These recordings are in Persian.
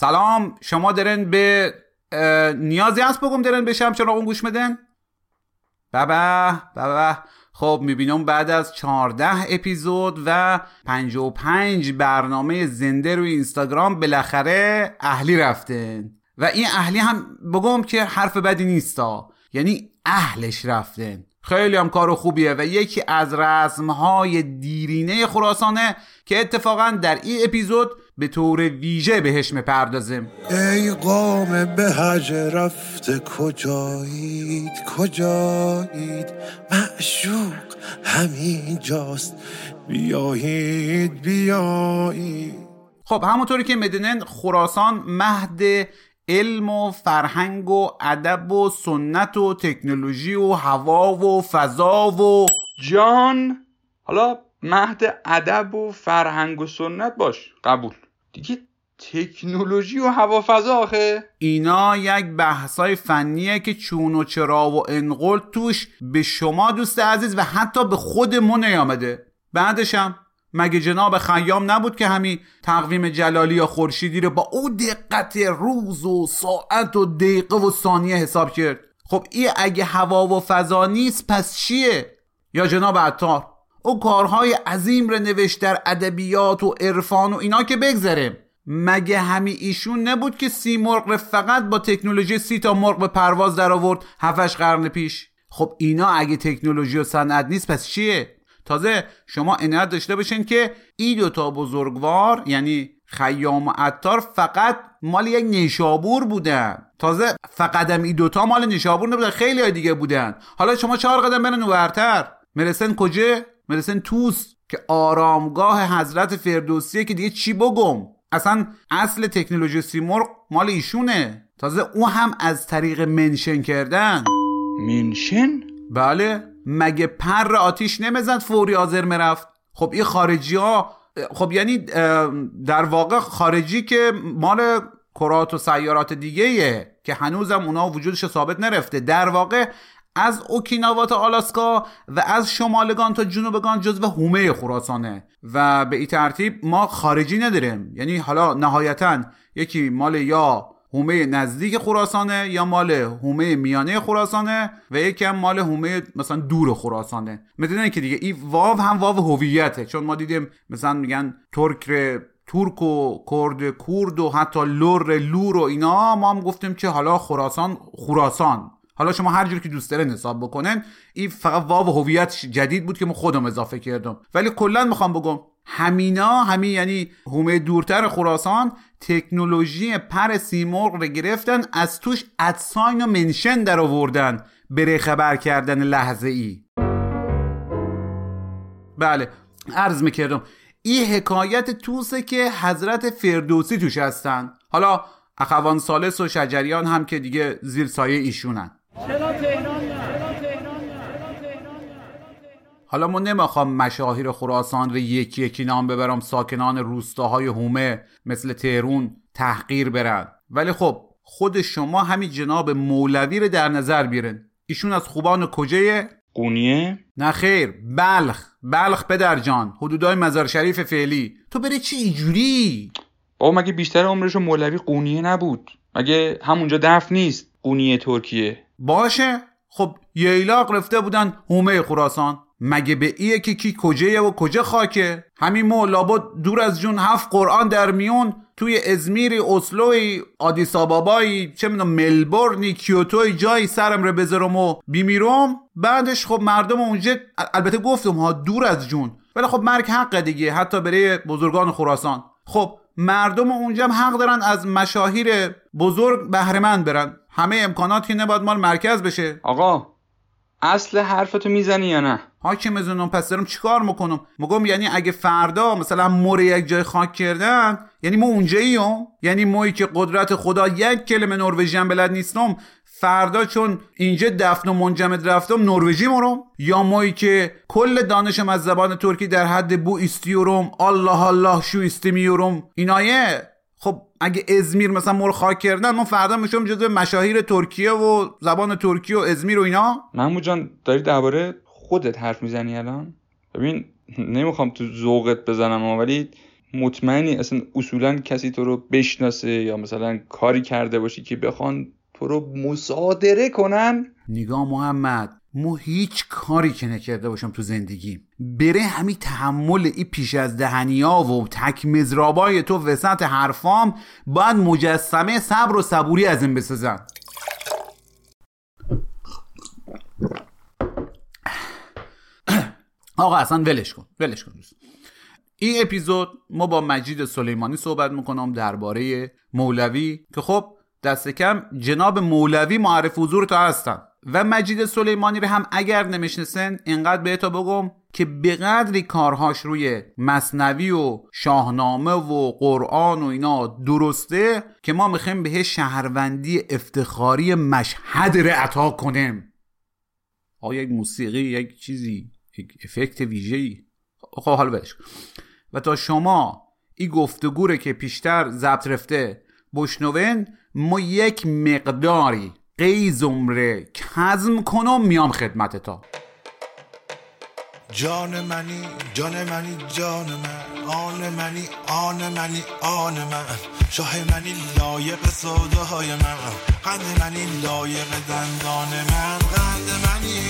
سلام شما دارین به نیازی هست بگم دارین به شم چراغون گوش بدن بابا بابا خب می‌بینم بعد از 14 اپیزود و 55 برنامه زنده روی اینستاگرام بالاخره اهلی رفتن. و این اهلی هم بگم که حرف بدی نیستا. یعنی اهلش رفتن. خیلی هم کار خوبیه و یکی از رسمهای دیرینه خراسانه که اتفاقا در این اپیزود به طور ویژه بهش می‌پردازیم. ای قوم به حج رفته کجایید؟ کجایید؟ معشوق همین جاست بیایید بیایید. خب همونطوری که می‌دونین خراسان مهد علم و فرهنگ و ادب و سنت و تکنولوژی و هوا و فضا و جان حالا مهد ادب و فرهنگ و سنت باش قبول. دیگه تکنولوژی و هوافضا آخه. اینا یک بحثای فنیه که چون و چرا و انقل توش به شما دوست عزیز و حتی به خودمون نیامده. بعدشم مگه جناب خیام نبود که همین تقویم جلالی یا خورشیدی رو با او دقت روز و ساعت و دقیقه و ثانیه حساب کرد؟ خب این اگه هوا و فضا نیست پس چیه؟ یا جناب عطار او کارهای عظیم رو نوشت در ادبیات و عرفان و اینا که بگذریم. مگه همین ایشون نبود که سی مرغ فقط با تکنولوژی سی تا مرغ به پرواز در آورد هفتش قرن پیش؟ خب اینا اگه تکنولوژی و صنعت نیست پس چیه؟ تازه شما عنایت داشته باشین که این دوتا بزرگوار یعنی خیام و عطار فقط مال یک نیشابور بودن. تازه فقط هم این دوتا مال نیشابور نبودن خیلی های دیگه بودن. حالا شما چهار قدم برن ورتر مرسن کجا مرسن توس که آرامگاه حضرت فردوسیه که دیگه چی بگم؟ اصلا اصل تکنولوژی سیمرغ مال ایشونه. تازه او هم از طریق منشن کردن. منشن؟ بله. مگه پر آتیش نمی‌زد فوری آذر می‌رفت؟ خب این خارجی ها خب یعنی در واقع خارجی که مال کرات و سیارات دیگه که هنوزم اونا وجودش ثابت نرفته. در واقع از اوکیناوا تا آلاسکا و از شمالگان تا جنوبگان جزو هومه خراسانه. و به این ترتیب ما خارجی نداریم. یعنی حالا نهایتا یکی مال یا هومه نزدیک خراسانه یا مال هومه میانه خراسانه و یکی هم مال هومه مثلا دور خراسانه. می‌دونن که دیگه این واو هم واو هویته. چون ما دیدیم مثلا میگن ترک ترک و کرد کورد و حتی لور لور و اینا ما هم گفتیم که حالا خراسان خراسان. حالا شما هر جور که دوست دارین حساب بکنن این فقط واو هویت جدید بود که ما خودم اضافه کردم. ولی کلا می‌خوام بگم همینا همین یعنی هومه دورتر خراسان تکنولوژی پر سیمرغ رو گرفتن از توش ادساین و منشن در آوردن بره خبر کردن لحظه ای بله عرض می‌کردم این حکایت توسه که حضرت فردوسی توش هستن. حالا اخوان سالس و شجریان هم که دیگه زیر سایه ایشونن حالا ما نمی‌خوام مشاهیر خراسان رو یکی یکی نام ببرم ساکنان روستاهای هومه مثل تهرون تحقیر برن. ولی خب خود شما همین جناب مولوی رو در نظر بیرن ایشون از خوبان کجایه؟ قونیه. نه خیر بلخ. بلخ پدر جان حدودای مزار شریف فعلی. تو بری چی اینجوری؟ بابا مگه بیشتر عمرشو مولوی قونیه نبود؟ مگه همونجا دفن نیست؟ قونیه ترکیه. باشه. خب ییلاق رفته بودن هومه خراسان. مگه به ایه که کی کجایه و کجا خاکه؟ همین مو لابد دور از جون هفت قرآن در میون توی ازمیری اسلوی آدیس آبابایی چه می‌دونم ملبورنی کیوتوی جایی سرم رو بذارم و بیمیرم. بعدش خب مردم اونجا البته گفتم ها دور از جون. ولی خب مرگ حق دیگه حتی برای بزرگان خراسان. خب مردم اونجا هم حق دارن از مشاهیر بزرگ بهرهمند برن. همه امکانات که نباید مال مرکز بشه. آقا اصل حرفتو می‌زنی یا نه؟ حاکم مزنون پس دارم چیکار می‌کنم؟ میگم یعنی اگه فردا مثلا مور یک جای خاک کردن یعنی ما اونجایی هم یعنی موی که قدرت خدا یک کلمه نروژیم بلد نیستم فردا چون اینجا دفن و منجمد رفتم نروژی مرم یا مایی که کل دانشم از زبان ترکی در حد بو استیورم الله الله شو استمیورم اینایه؟ اگه ازمیر مثلا مر خاک کردن من فردا میشم جزو مشاهیر ترکیه و زبان ترکیه و ازمیر و اینا. محمود جان داری درباره خودت حرف می‌زنی الان؟ ببین نمی‌خوام تو ذوقت بزنم ولی مطمئنی اصلا اصولا کسی تو رو بشناسه یا مثلا کاری کرده باشی که بخوان تو رو مصادره کنن؟ نگاه محمد مو هیچ کاری که نکرده باشم تو زندگی. بره همین تحمل ای پیش از دهنیا و تک مزرابای تو وسط حرفام باید مجسمه صبر و صبوری از این بسازن آقا اصلا ولش کن ولش کن این اپیزود ما با مجید سلیمانی صحبت می‌کنم درباره مولوی که خب دست کم جناب مولوی معرف حضور تا هستن. و مجید سلیمانی رو هم اگر نمیشنسن اینقدر بهتا بگم که به قدری کارهاش روی مصنوی و شاهنامه و قرآن و اینا درسته که ما می‌خوایم به شهروندی افتخاری مشهد رو عطا کنیم. آیا یک موسیقی یک چیزی یک افکت ویژه‌ای. خب حالا بلش و تا شما این گفتگوره که پیشتر ضبط رفته بشنوین ما یک مقداری قیزم کزم کنم میام خدمت تا جان منی جان منی جان من. آن منی آن منی آن من. شاه منی لایق ساده های من. قند منی لایق دندان من. قند منی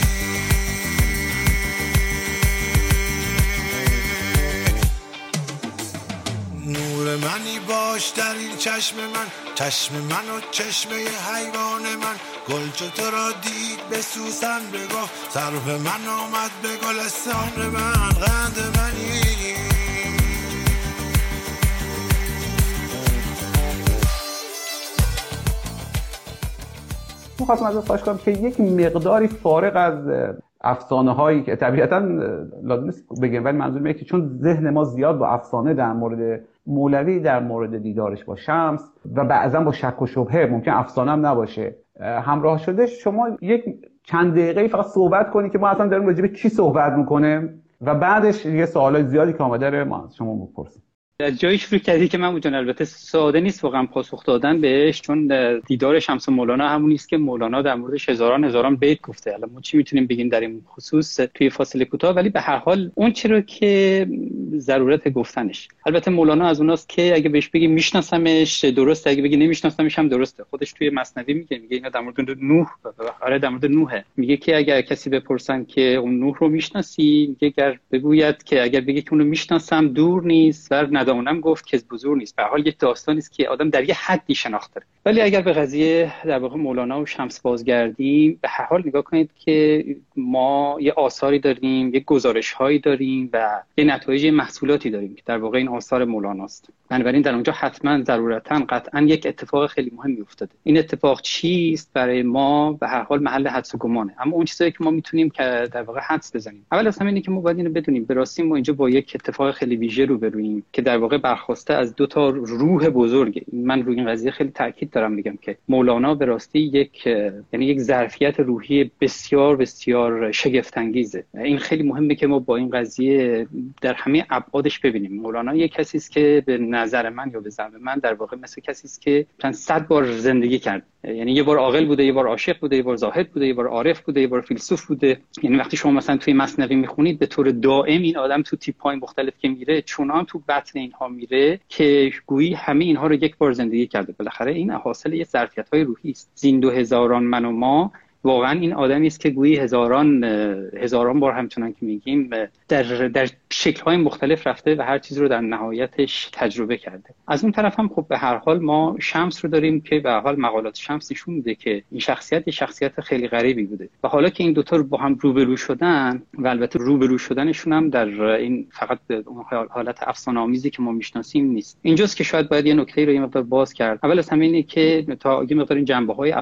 نور منی باش در این چشم من. چشم من و چشم حیوان من. گل تو را دید به سوسن بگفت. سرف من آمد به گلستان من. غند منی. می‌خواستم از خواهش کنم که یک مقداری فارغ از افسانه هایی که طبیعتا لازم نیست بگم ولی منظور اینه که چون ذهن ما زیاد با افسانه در مورد مولوی در مورد دیدارش با شمس و بعضا با شک و شبهه ممکن افسانه هم نباشه. همراه شده شما یک چند دقیقه فقط صحبت کنی که ما اصلا داریم راجع به کی صحبت می‌کنه و بعدش یه سوالای زیادی که آمده ما از شما بپرسیم از جایی شروع کردی که من البته ساده نیست واقعا پاسخ دادن بهش چون دیدار شمس مولانا همون نیست که مولانا در موردش هزاران هزاران بیت گفته. الان ما چی می‌تونیم بگیم در این خصوص توی فاصله کوتاه؟ ولی به هر حال اون چرا که ضرورت گفتنش. البته مولانا از اوناست که اگه بهش بگی میشناسمش درسته. اگه بگی نمیشناسمش هم درسته. خودش توی مصنوی میگه میگه اینا در مورد نوح. آره در مورد نوحه. میگه که اگر کسی بپرسن که اون نوح رو می‌شناسی میگه اگر بگوید که اگر بگی که اونو می‌شناسم دور نیست و ندانم گفت که بزرگ نیست. به حال یک داستانی است که آدم در یه حدی شناخت داره ولی اگر به قضیه در واقع مولانا و شمس بازگردیم به هر حال نگاه کنید که ما یه آثاری داریم یه گزارش هایی داریم و یه نتایج محصولاتی داریم که در واقع این آثار مولاناست. بنابراین در اونجا حتما ضرورتا قطعا یک اتفاق خیلی مهمی افتاده. این اتفاق چیست؟ برای ما به هر حال محل حدس و گمانه. اما اون چیزایی که ما می‌تونیم که در واقع حدس بزنیم. اول از همه اینه که ما باید اینو بدونیم. به راستی ما اینجا با یک اتفاق خیلی ویژه روبرویم که در واقع برخواسته از دو تا روح بزرگه من روی این قضیه خیلی تاکید دارم میگم که مولانا به راستی یک یعنی یک ظرفیت روحی بسیار بسیار شگفت انگیزه این خیلی مهمه که ما با این قضیه در همه ابعادش ببینیم. مولانا یک کسی است که به نظر من یا به زعم من در واقع مثل کسی است که چند صد بار زندگی کرد. یعنی یه بار عاقل بوده یه بار عاشق بوده یه بار زاهد بوده یه بار عارف بوده یه بار فیلسوف بوده. یعنی وقتی شما مثلا توی مصنوی می‌خونید به طور دائم این آدم تو تیپ های مختلف که میره چونان تو بطن اینها میره که گویی همه اینها رو یک بار زندگی کرده. بالاخره این حاصل یه ظرفیت های روحی است. زین دو هزاران من و ما واقعا این آدمی است که گویی هزاران هزاران بار همچنان که میگیم در در شکل های مختلف رفته و هر چیز رو در نهایتش تجربه کرده. از اون طرف هم خب به هر حال ما شمس رو داریم که به هر حال مقالات شمس نشون میده که این شخصیت یه شخصیت خیلی غریبی بوده. و حالا که این دوتا رو با هم روبرو شدن و البته روبرو شدنشون هم در این فقط اون حالت افسانه آمیزی که ما می‌شناسیم نیست. اینجاست که شاید باید یه نکته رو یه مقدار باز کرد. اول از همه اینه که تا یه مقدار این جنبه های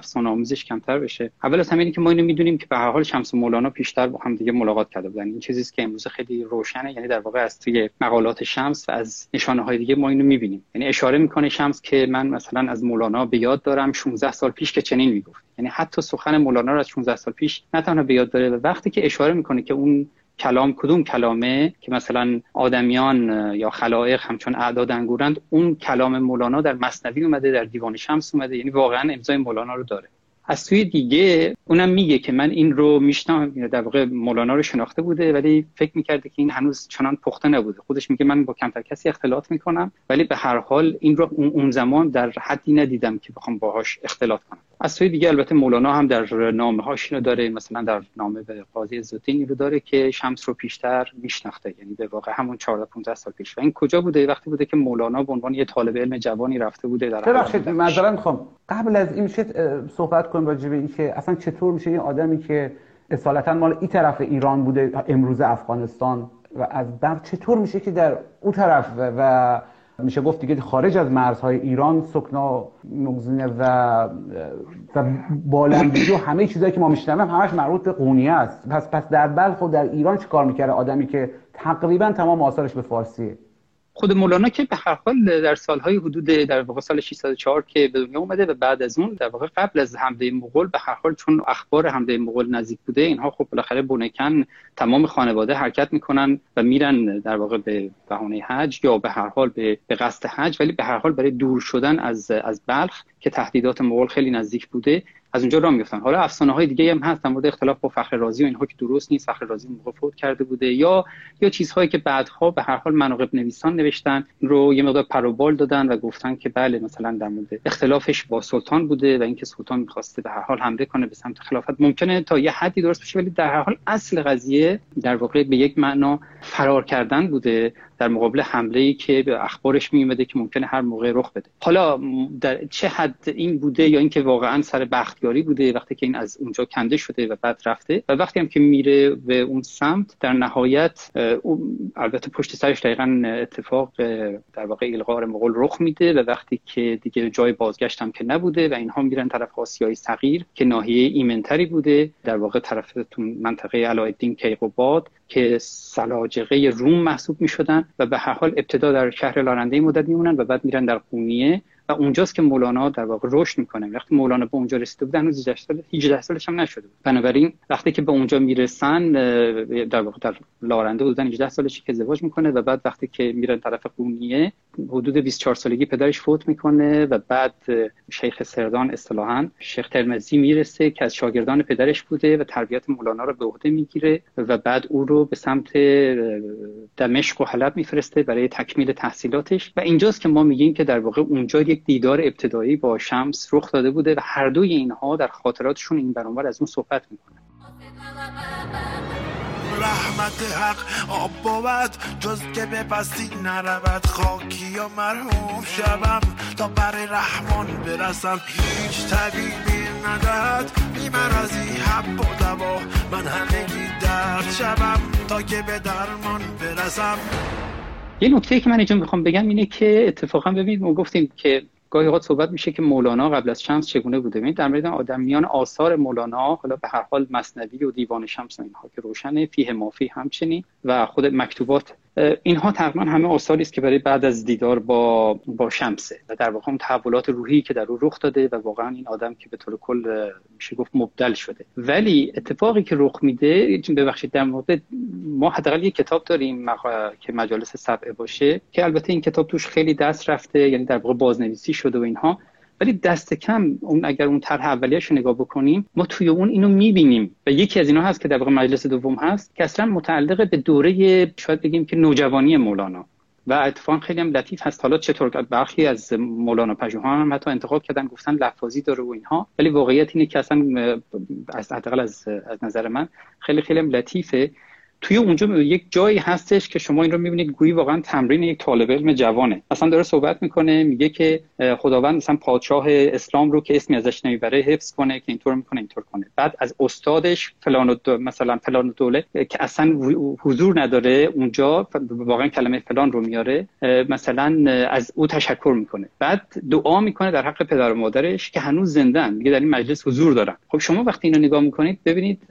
کمتر بشه. اول از همه که ما اینو می‌دونیم که به هر حال شمس مولانا پیشتر با هم دیگه ملاقات کرده بودن. این چیزی که امروز خیلی روشنه یعنی در واقع از توی مقالات شمس و از نشانه های دیگه ما اینو می‌بینیم. یعنی اشاره می‌کنه شمس که من مثلا از مولانا به یاد دارم 16 سال پیش که چنین می‌گفت. یعنی حتی سخن مولانا رو از 16 سال پیش نه تنها به یاد داره و وقتی که اشاره می‌کنه که اون کلام کدوم کلامه که مثلا آدمیان یا خلایق همچون اعداد انگورند اون کلام مولانا در مصنوی اومده در دیوان شمس اومده. یعنی واقعا امضای مولانا رو داره. از سوی دیگه اونم میگه که من این رو میشنم در واقع مولانا رو شناخته بوده ولی فکر می‌کرده که این هنوز چنان پخته نبوده. خودش میگه من با کمتر کسی اختلاط می‌کنم ولی به هر حال این رو اون زمان در حدی ندیدم که بخوام باهاش اختلاط کنم. از سوی دیگه البته مولانا هم در نامه هاش اینو داره مثلا در نامه به قاضی عزالدین رو داره که شمس رو پیشتر میشناخته. یعنی به واقع همون 14 15 سال پیش. و این کجا بوده؟ وقتی بوده که مولانا به عنوان یه طالب علم جوانی رفته بوده در ببخشید معذرت می‌خوام. قبل از این میشه صحبت کنیم راجع به اینکه اصلا چطور میشه این آدمی که اصالتا مال این طرف ایران بوده امروز افغانستان و از بعد چطور میشه که در اون طرف و میشه گفت دیگه خارج از مرزهای ایران سکنا مگزینه و و بالندگی و همه چیزایی که ما میشنویم همش مربوط به قونیه است. پس پس در بلخ و در ایران چه کار می‌کرده آدمی که تقریبا تمام آثارش به فارسیه؟ خود مولانا که به هر حال در سالهای حدود در واقع سال 604 که به دنیا اومده و بعد از اون در واقع قبل از حمله مغول به هر حال چون اخبار حمله مغول نزدیک بوده اینها خب بالاخره بونکن تمام خانواده حرکت می‌کنن و میرن در واقع به بهانه حج یا به هر حال به, به قصد حج ولی به هر حال برای دور شدن از از بلخ که تهدیدات مغول خیلی نزدیک بوده از اونجا راه میفتن حالا افسانه های دیگه هم هست در مورد اختلاف با فخر رازی و اینها که درست نیست فخر رازی موقع فوت کرده بوده. یا یا چیزهایی که بعدها به هر حال مناقب نویسان نوشتن رو یه مقدار پروبال دادن و گفتن که بله مثلا در مورد اختلافش با سلطان بوده و اینکه سلطان می‌خواسته به هر حال حمله کنه به سمت خلافت. ممکنه تا یه حدی درست بشه ولی در هر حال اصل قضیه در واقع به یک معنا فرار کردن بوده. در مقابل حمله ای که به اخبارش میومده که ممکنه هر موقع رخ بده. حالا در چه حد این بوده یا اینکه واقعا سر بختیاری بوده وقتی که این از اونجا کنده شده و بعد رفته و وقتی هم که میره به اون سمت در نهایت البته پشت سرش دقیقا اتفاق در واقع الغار مغول رخ میده و وقتی که دیگه جای بازگشت هم که نبوده و اینها میرن طرف آسیای صغیر که ناحیه ایمنتری بوده در واقع طرف منطقه علایالدین کیقوباد که سلاجقه روم محسوب می و به هر حال ابتدا در شهر لارنده مدت میمونن و بعد میرن در قونیه و اونجاست که مولانا در واقع رشد می‌کنه. وقتی مولانا به اونجا رسیده بود هنوز 18 سال 18 سالش هم نشده بود. بنابراین وقتی که به اونجا می‌رسن در واقع در لارنده بودن 18 سالشه که ازدواج می‌کنه و بعد وقتی که میرن طرف قونیه حدود 24 سالگی پدرش فوت می‌کنه و بعد شیخ سردان اصطلاحا شیخ ترمزی می‌رسه که از شاگردان پدرش بوده و تربیت مولانا رو به عهده می‌گیره و بعد او رو به سمت دمشق و حلب میفرسته برای تکمیل تحصیلاتش. و اینجاست که ما میگیم که در واقع اونجا یک دیدار ابتدایی با شمس رخ داده بوده و هر دوی اینها در خاطراتشون این برانور از اون صحبت می‌کنه رحمت حق آب بود جز که به پستی نرود. خاکی یا مرحوم شوم تا بر رحمان برسم. هیچ طبیبی ندهد بی مرازی حب و دوا. من همگی درد شوم تا که به درمان برسم. یه نکته که من اینجا می‌خوام بگم اینه که اتفاقا ببینید ما گفتیم که گاهی اوقات صحبت میشه که مولانا قبل از شمس چگونه بوده. ببینید در مورد آدمیان آثار مولانا حالا به هر حال مصنوی و دیوان شمس و اینها که روشنه فیه مافی همچنین. و خود مکتوبات اینها تقریبا همه آثاری است که برای بعد از دیدار با با شمسه و در واقع اون تحولات روحی که در او رخ داده و واقعا این آدم که به طور کل میشه گفت مبدل شده. ولی اتفاقی که رخ میده ببخشید در مورد ما حداقل یک کتاب داریم که مجالس سبعه باشه که البته این کتاب توش خیلی دست رفته یعنی در واقع بازنویسی شده و اینها. ولی دست کم اون اگر اون طرح اولیه‌اش رو نگاه بکنیم ما توی اون اینو می‌بینیم. و یکی از اینا هست که در واقع مجلس دوم هست که اصلا متعلق به دوره شاید بگیم که نوجوانی مولانا. و اتفاقا خیلی هم لطیف هست. حالا چطور برخی از مولانا پژوهان هم حتی انتقاد کردن گفتن لفاظی داره و اینها. ولی واقعیت اینه که اصلا از حداقل از, از نظر من خیلی خیلی هم لطیفه. توی اونجا یک جایی هستش که شما این رو می‌بینید گویی واقعا تمرین یک طالب علم جوانه. اصلا داره صحبت می‌کنه میگه که خداوند مثلا پادشاه اسلام رو که اسمی ازش نمی‌بره حفظ کنه که اینطور می‌کنه اینطور کنه. بعد از استادش فلان مثلا فلان دوله که اصلا حضور نداره اونجا واقعا کلمه فلان رو میاره مثلا از او تشکر می‌کنه. بعد دعا می‌کنه در حق پدر و مادرش که هنوز زندن میگه در این مجلس حضور دارن خب شما وقتی اینو نگاه می‌کنید ببینید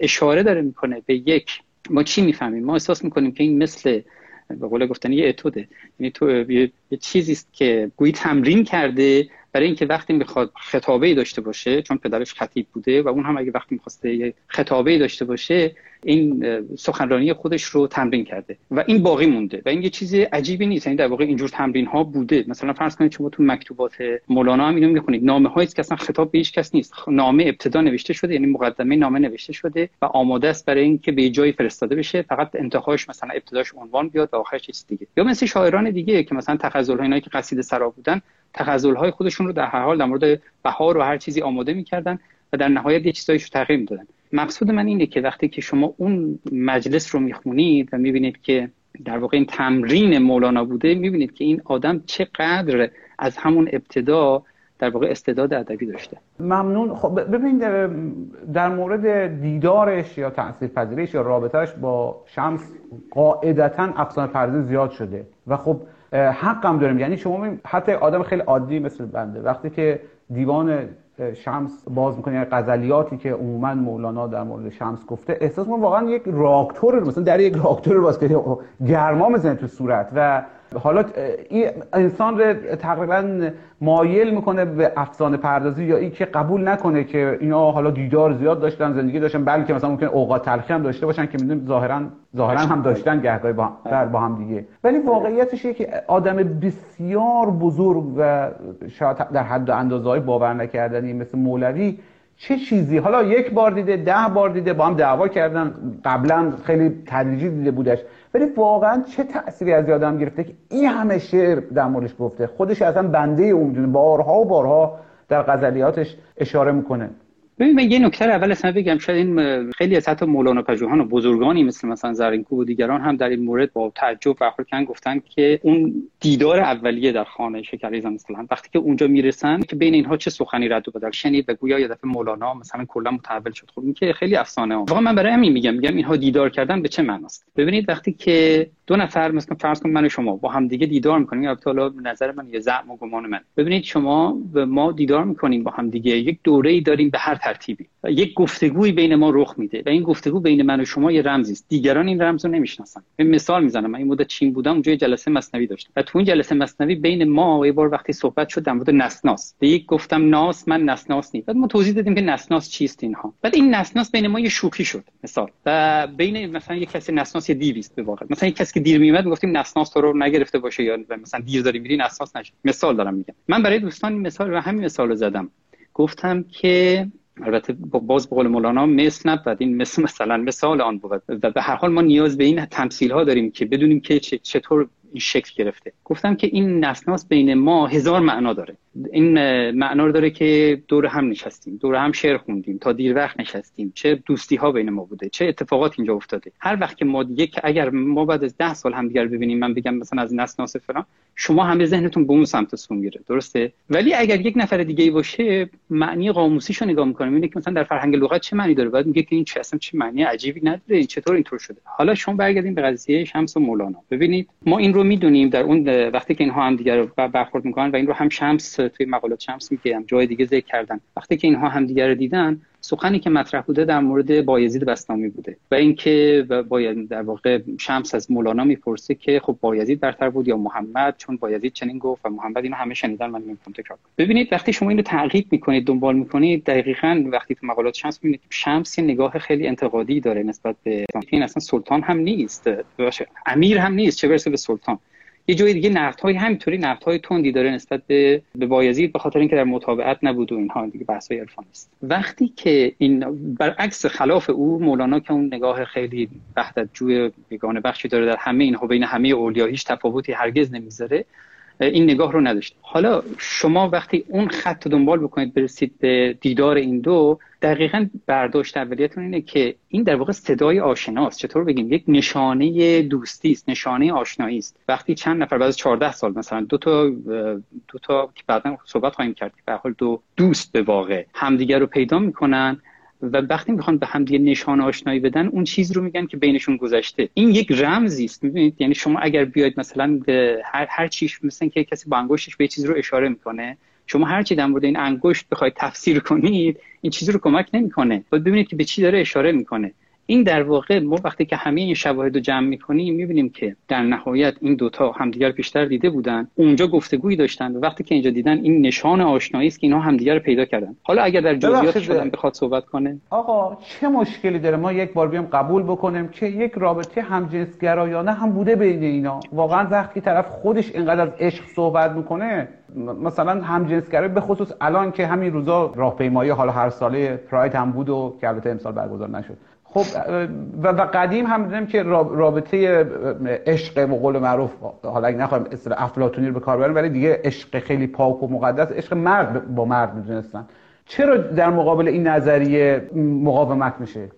اشاره داره می‌کنه به یک ما چی می‌فهمیم؟ ما احساس می‌کنیم که این مثل به قول گفتن یه اتوده. یعنی تو یه, چیزی است که گویی تمرین کرده برای اینکه وقتی می‌خواد خطابه داشته باشه چون پدرش خطیب بوده و اون هم اگه وقتی می‌خواسته یه خطابه داشته باشه این سخنرانی خودش رو تمرین کرده و این باقی مونده و این یه چیز عجیبی نیست. یعنی در واقع اینجور تمرین ها بوده. مثلا فرض کنید شما تو مکتوبات مولانا هم اینو می‌خونید. نامه هایی که اصلا خطاب به هیچ کس نیست. نامه ابتدا نوشته شده یعنی مقدمه نامه نوشته شده و آماده است برای اینکه به جایی فرستاده بشه. فقط انتهاش مثلا ابتداش عنوان بیاد و آخرش چیز دیگه. یا مثل شاعران دیگه که مثلا تخزل که قصیده سرا بودن تخزل های خودشون رو در هر حال در مورد بهار و هر چیزی آماده می‌کردن و در نهایت یه چیزایش رو تغییر می‌دادن. مقصود من اینه که وقتی که شما اون مجلس رو می‌خونید و می‌بینید که در واقع این تمرین مولانا بوده می‌بینید که این آدم چقدر از همون ابتدا در واقع استعداد ادبی داشته. ممنون. خب ببینید در مورد دیدارش یا تاثیر پذیریش یا رابطهش با شمس قاعدتا افسانه پردازی زیاد شده. و خب حقم داریم. یعنی شما حتی آدم خیلی عادی مثل بنده. وقتی که دیوان شمس باز می‌کنه یعنی غزلیاتی که عموما مولانا در مورد شمس گفته احساس ما واقعا یک راکتور مثلا در یک راکتور باز که گرما می‌زنه تو صورت و حالا این انسان رو تقریبا مایل می‌کنه به افسانه پردازی یا این که قبول نکنه که اینا حالا دیدار زیاد داشتن زندگی داشتن بلکه مثلا ممکن اوقات تلخی هم داشته باشن که می‌دونیم ظاهرا ظاهرا هم داشتن گهگاهی با, با هم دیگه. ولی واقعیتش اینه که آدم بسیار بزرگ و شاید در حد و اندازه های باور نکردنی مثل مولوی چه چیزی حالا یک بار دیده ده بار دیده با هم دعوا کردن. قبلا خیلی تدریجی دیده بودش. ولی واقعا چه تأثیری از یادم گرفته که این همه شعر در موردش گفته. خودش اصلا بنده اون بارها و بارها در غزلیاتش اشاره می‌کنه. ببین من یه نکته اول اصلا بگم. شاید این خیلی از حتی مولانا پژوهان و بزرگانی مثل مثلا زرینکو و دیگران هم در این مورد با تعجب برخورد کردن گفتن که اون دیدار اولیه در خانه شکریزم مثلا وقتی که اونجا می‌رسن که بین اینها چه سخنی رد و بدل شنید و گویا یه دفعه مولانا مثلا کلا متحول شد. خب این که خیلی افسانه واقعا من برای همین میگم میگم اینها دیدار کردن به چه معناست؟ ببینید وقتی که دو نفر مثلا فرض کن من و شما با هم دیگه دیدار می‌کنیم البته حالا نظر من یه زعم و گمان من. ببینید شما و ما دیدار می‌کنیم با هم دیگه. یک دوره‌ای داریم به هر ترتیبی. و یک گفتگوی بین ما رخ میده و این گفتگو بین من و شما یه رمزی است. دیگران این رمز رو نمی‌شناسن. مثال می‌زنم. من این مدت چین بودم اونجا جلسه مصنوی داشتم. و تو این جلسه مصنوی بین ما یه بار وقتی صحبت شد در مورد نسناس. به یک گفتم ناس من نسناس نیست بعد ما توضیح دادیم که نسناس چیست اینها. بعد این نسناس بین ما یه شوخی شد مثال. و بین مثلا یک کسی نسناس یه دیویست به واقع. مثلا یک کسی که دیر میومد گفتیم نسناس تو رو نگرفته باشه یا مثلا دیر داری میری نسناس نشه. مثال دارم میگم. من برای دوستان مثال و همین مثال رو زدم. گفتم که البته باز به قول مولانا مثل نبود. این مثل مثلا مثال آن بود. و به هر حال ما نیاز به این تمثیل ها داریم که بدونیم که چطور شکل گرفته. گفتم که این نسناس بین ما هزار معنا داره. این معنا رو داره که دور هم نشستیم دور هم شعر خوندیم تا دیر وقت نشستیم. چه دوستی ها بین ما بوده چه اتفاقات اینجا افتاده. هر وقت که ما یک اگر ما بعد از ده سال هم دیگر ببینیم من بگم مثلا از نسناس فلان شما همه ذهنتون به اون سمت سو میره. درسته؟ ولی اگر یک نفر دیگه باشه معنی قاموسیشو نگاه می‌کنیم اینه که مثلا در فرهنگ لغت چه معنی داره؟ بعد میگه که این چه اصلا چه معنی عجیبی نداره این چطور اینطور شده؟ حالا شما برگردیم به قضیه شمس و مولانا. ببینید ما این رو می‌دونیم در اون وقتی که اینها هم دیگر رو برخورد می‌کنن و این رو هم شمس توی مقالات شمس میگه جای دیگه ذکر کردن. وقتی که اینها هم دیگر رو دیدن سخنی که مطرح بوده در مورد بایزید بستامی بوده و اینکه باید در واقع شمس از مولانا می‌پرسه که خب بایزید برتر بود یا محمد؟ چون بایزید چنین گفت و محمد اینو همه شنیدن من نمی‌خوام تکرار ببینید وقتی شما اینو تعقیب می‌کنید دنبال می‌کنید دقیقا وقتی تو مقالات شمس می‌بینید شمس یه نگاه خیلی انتقادی داره نسبت به این اصلا سلطان هم نیست. باشه امیر هم نیست چه برسه به سلطان. یه جای دیگه نقد های همینطوری نقد های تندی داره نسبت به به بایزید به خاطر اینکه در مطابقت نبود و اینها. دیگه بحث های عرفان است وقتی که این برعکس خلاف او مولانا که اون نگاه خیلی وحدت بیگانه بخشی داره در همه اینها بین همه اولیا هیچ تفاوتی هرگز نمی‌ذاره. این نگاه رو نداشت. حالا شما وقتی اون خط دنبال بکنید برسید به دیدار این دو دقیقا برداشت اولیتون اینه که این در واقع صدای آشناست. چطور بگیم؟ یک نشانه دوستی است نشانه آشنایی است. وقتی چند نفر بعد از 14 سال مثلا دو تا دو تا که بعدا صحبت خواهیم کرد به حال دو دوست به واقع همدیگر رو پیدا می‌کنن. و وقتی می‌خوان به هم دیگه نشان آشنایی بدن اون چیز رو میگن که بینشون گذشته. این یک رمزی است می‌بینید یعنی شما اگر بیاید مثلا به هر هر چیش مثلا که کسی با انگشتش به چیز رو اشاره می‌کنه شما هر چی در مورد این انگشت بخواید تفسیر کنید این چیزی رو کمک نمی‌کنه. باید ببینید که به چی داره اشاره می‌کنه. این در واقع ما وقتی که همه این شواهد رو جمع می‌کنیم می‌بینیم که در نهایت این دوتا همدیگر بیشتر دیده بودن اونجا گفتگویی داشتن و وقتی که اینجا دیدن این نشان آشنایی است که اینها همدیگر رو پیدا کردن. حالا اگر در جزئیات شدن بخواد صحبت کنه. آقا چه مشکلی داره ما یک بار بیام قبول بکنیم که یک رابطه همجنسگرایانه هم بوده بین اینا؟ واقعا وقتی طرف خودش اینقدر از عشق صحبت می‌کنه مثلا همجنسگرایی به خصوص الان که همین روزا راهپیمایی حالا هر ساله پراید هم بود و که البته امسال برگزار نشد. خب و, قدیم هم دیدیم که رابطه عشق و قول معروف حالا اگه نخواهیم اصطلاح افلاطونی رو به کار ببریم ولی دیگه عشق خیلی پاک و مقدس عشق مرد با مرد می‌دونستن. چرا در مقابل این نظریه مقاومت میشه؟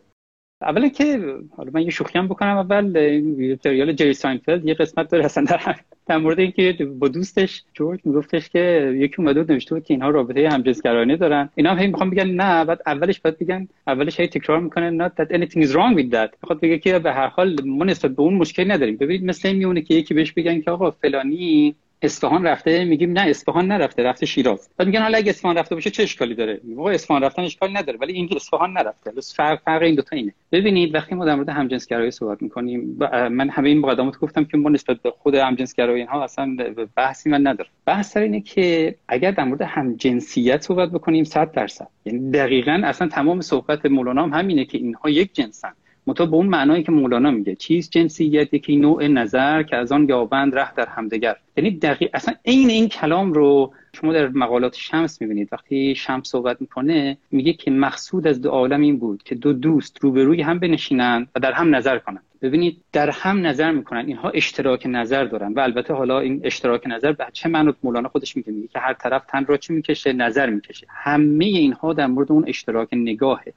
اولا که حالا من یه شوخی هم بکنم اول سریال جری ساینفلد یه قسمت داره. اصلا در, در مورد اینکه با دوستش جورج میگفتش که یکی اومده بود نوشته بود که اینها رابطه همجنسگرایانه دارن. اینا هم هی می‌خوام بگن نه بعد اولش باید بگن اولش هی تکرار می‌کنه not that anything is wrong with that. می‌خواد بگه که به هر حال ما نسبت به اون مشکلی نداریم. ببینید مثل این میونه که یکی بهش بگن که آقا فلانی اصفهان رفته میگیم نه اصفهان نرفته رفته شیراز. بعد میگن حالا اگه اصفهان رفته باشه چه اشکالی داره؟ موقع اصفهان رفتن اشکالی نداره ولی اینکه اصفهان نرفته. فرق فرق این دو تا اینه. ببینید وقتی ما در مورد همجنسگرایی صحبت می‌کنیم من همه این مقدمات گفتم که ما نسبت به خود همجنسگرایی اینها اصلا بحثی من نداره بحث اینه که اگر در مورد همجنسیت صحبت بکنیم 100 درصد. یعنی دقیقا اصلا تمام صحبت مولانا هم همینه که اینها یک جنسن. متا به اون معنایی که مولانا میگه. چیز جنسیت یکی نوع نظر که از آن یابند ره در همدگر یعنی دقیق اصلا عین این کلام رو شما در مقالات شمس می‌بینید. وقتی شمس صحبت می‌کنه میگه که مقصود از دو عالم این بود که دو دوست روبروی هم بنشینند و در هم نظر کنند ببینید در هم نظر می‌کنن. اینها اشتراک نظر دارن و البته حالا این اشتراک نظر به چه معنی مولانا خودش میگه میگه که هر طرف تن را چی می‌کشه؟ نظر می‌کشه. همه اینها در مورد اون اشتراک نگاهه.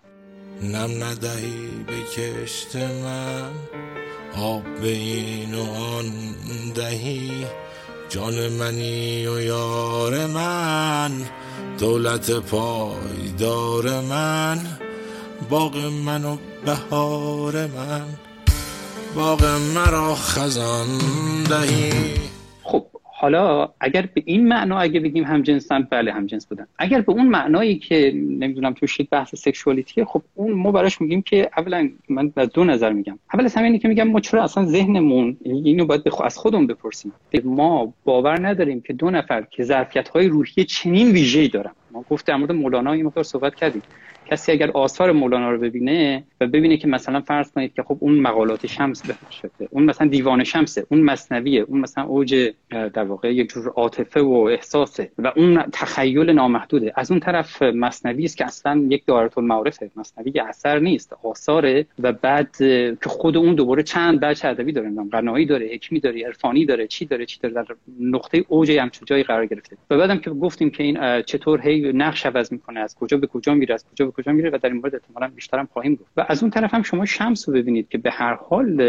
نم ندهی به کشت من. آب به این و آن دهی. جان منی و یار من. دولت پایدار من. باغ من و بهار من. باغ مرا خزان دهی. حالا اگر به این معنا اگه بگیم هم جنسن بله هم جنس بودن. اگر به اون معنایی که نمی‌دونم توش بحث سکشوالیتیه خب اون ما براش میگیم که اولا من از دو نظر میگم. اول از همه که میگم ما چرا اصلا ذهنمون اینو باید از خودمون بپرسیم. ما باور نداریم که دو نفر که ظرفیت های روحی چنین ویژه‌ای دارن. ما گفت در مورد مولانا این مقدار صحبت کردیم. کسی اگر آثار مولانا رو ببینه و ببینه که مثلا فرض کنید که خب اون مقالات شمس شده اون مثلا دیوان شمسه اون مصنویه اون مثلا اوج در واقع یک جور عاطفه و احساسه و اون تخیل نامحدوده. از اون طرف مصنوی است که اصلا یک دایره المعارفه مصنوی اثر نیست آثاره و بعد که خود اون دوباره چند بچه ادبی داره قنایی داره حکمی داره عرفانی داره چی داره چی داره در نقطه اوج همچون جایی قرار گرفته. و بعدم که گفتیم که این چطور هی نقش عوض می‌کنه از کجا به کجا میره از کجا به کجا میره و در این مورد احتمالاً بیشتر هم خواهیم گفت. و از اون طرف هم شما شمس رو ببینید که به هر حال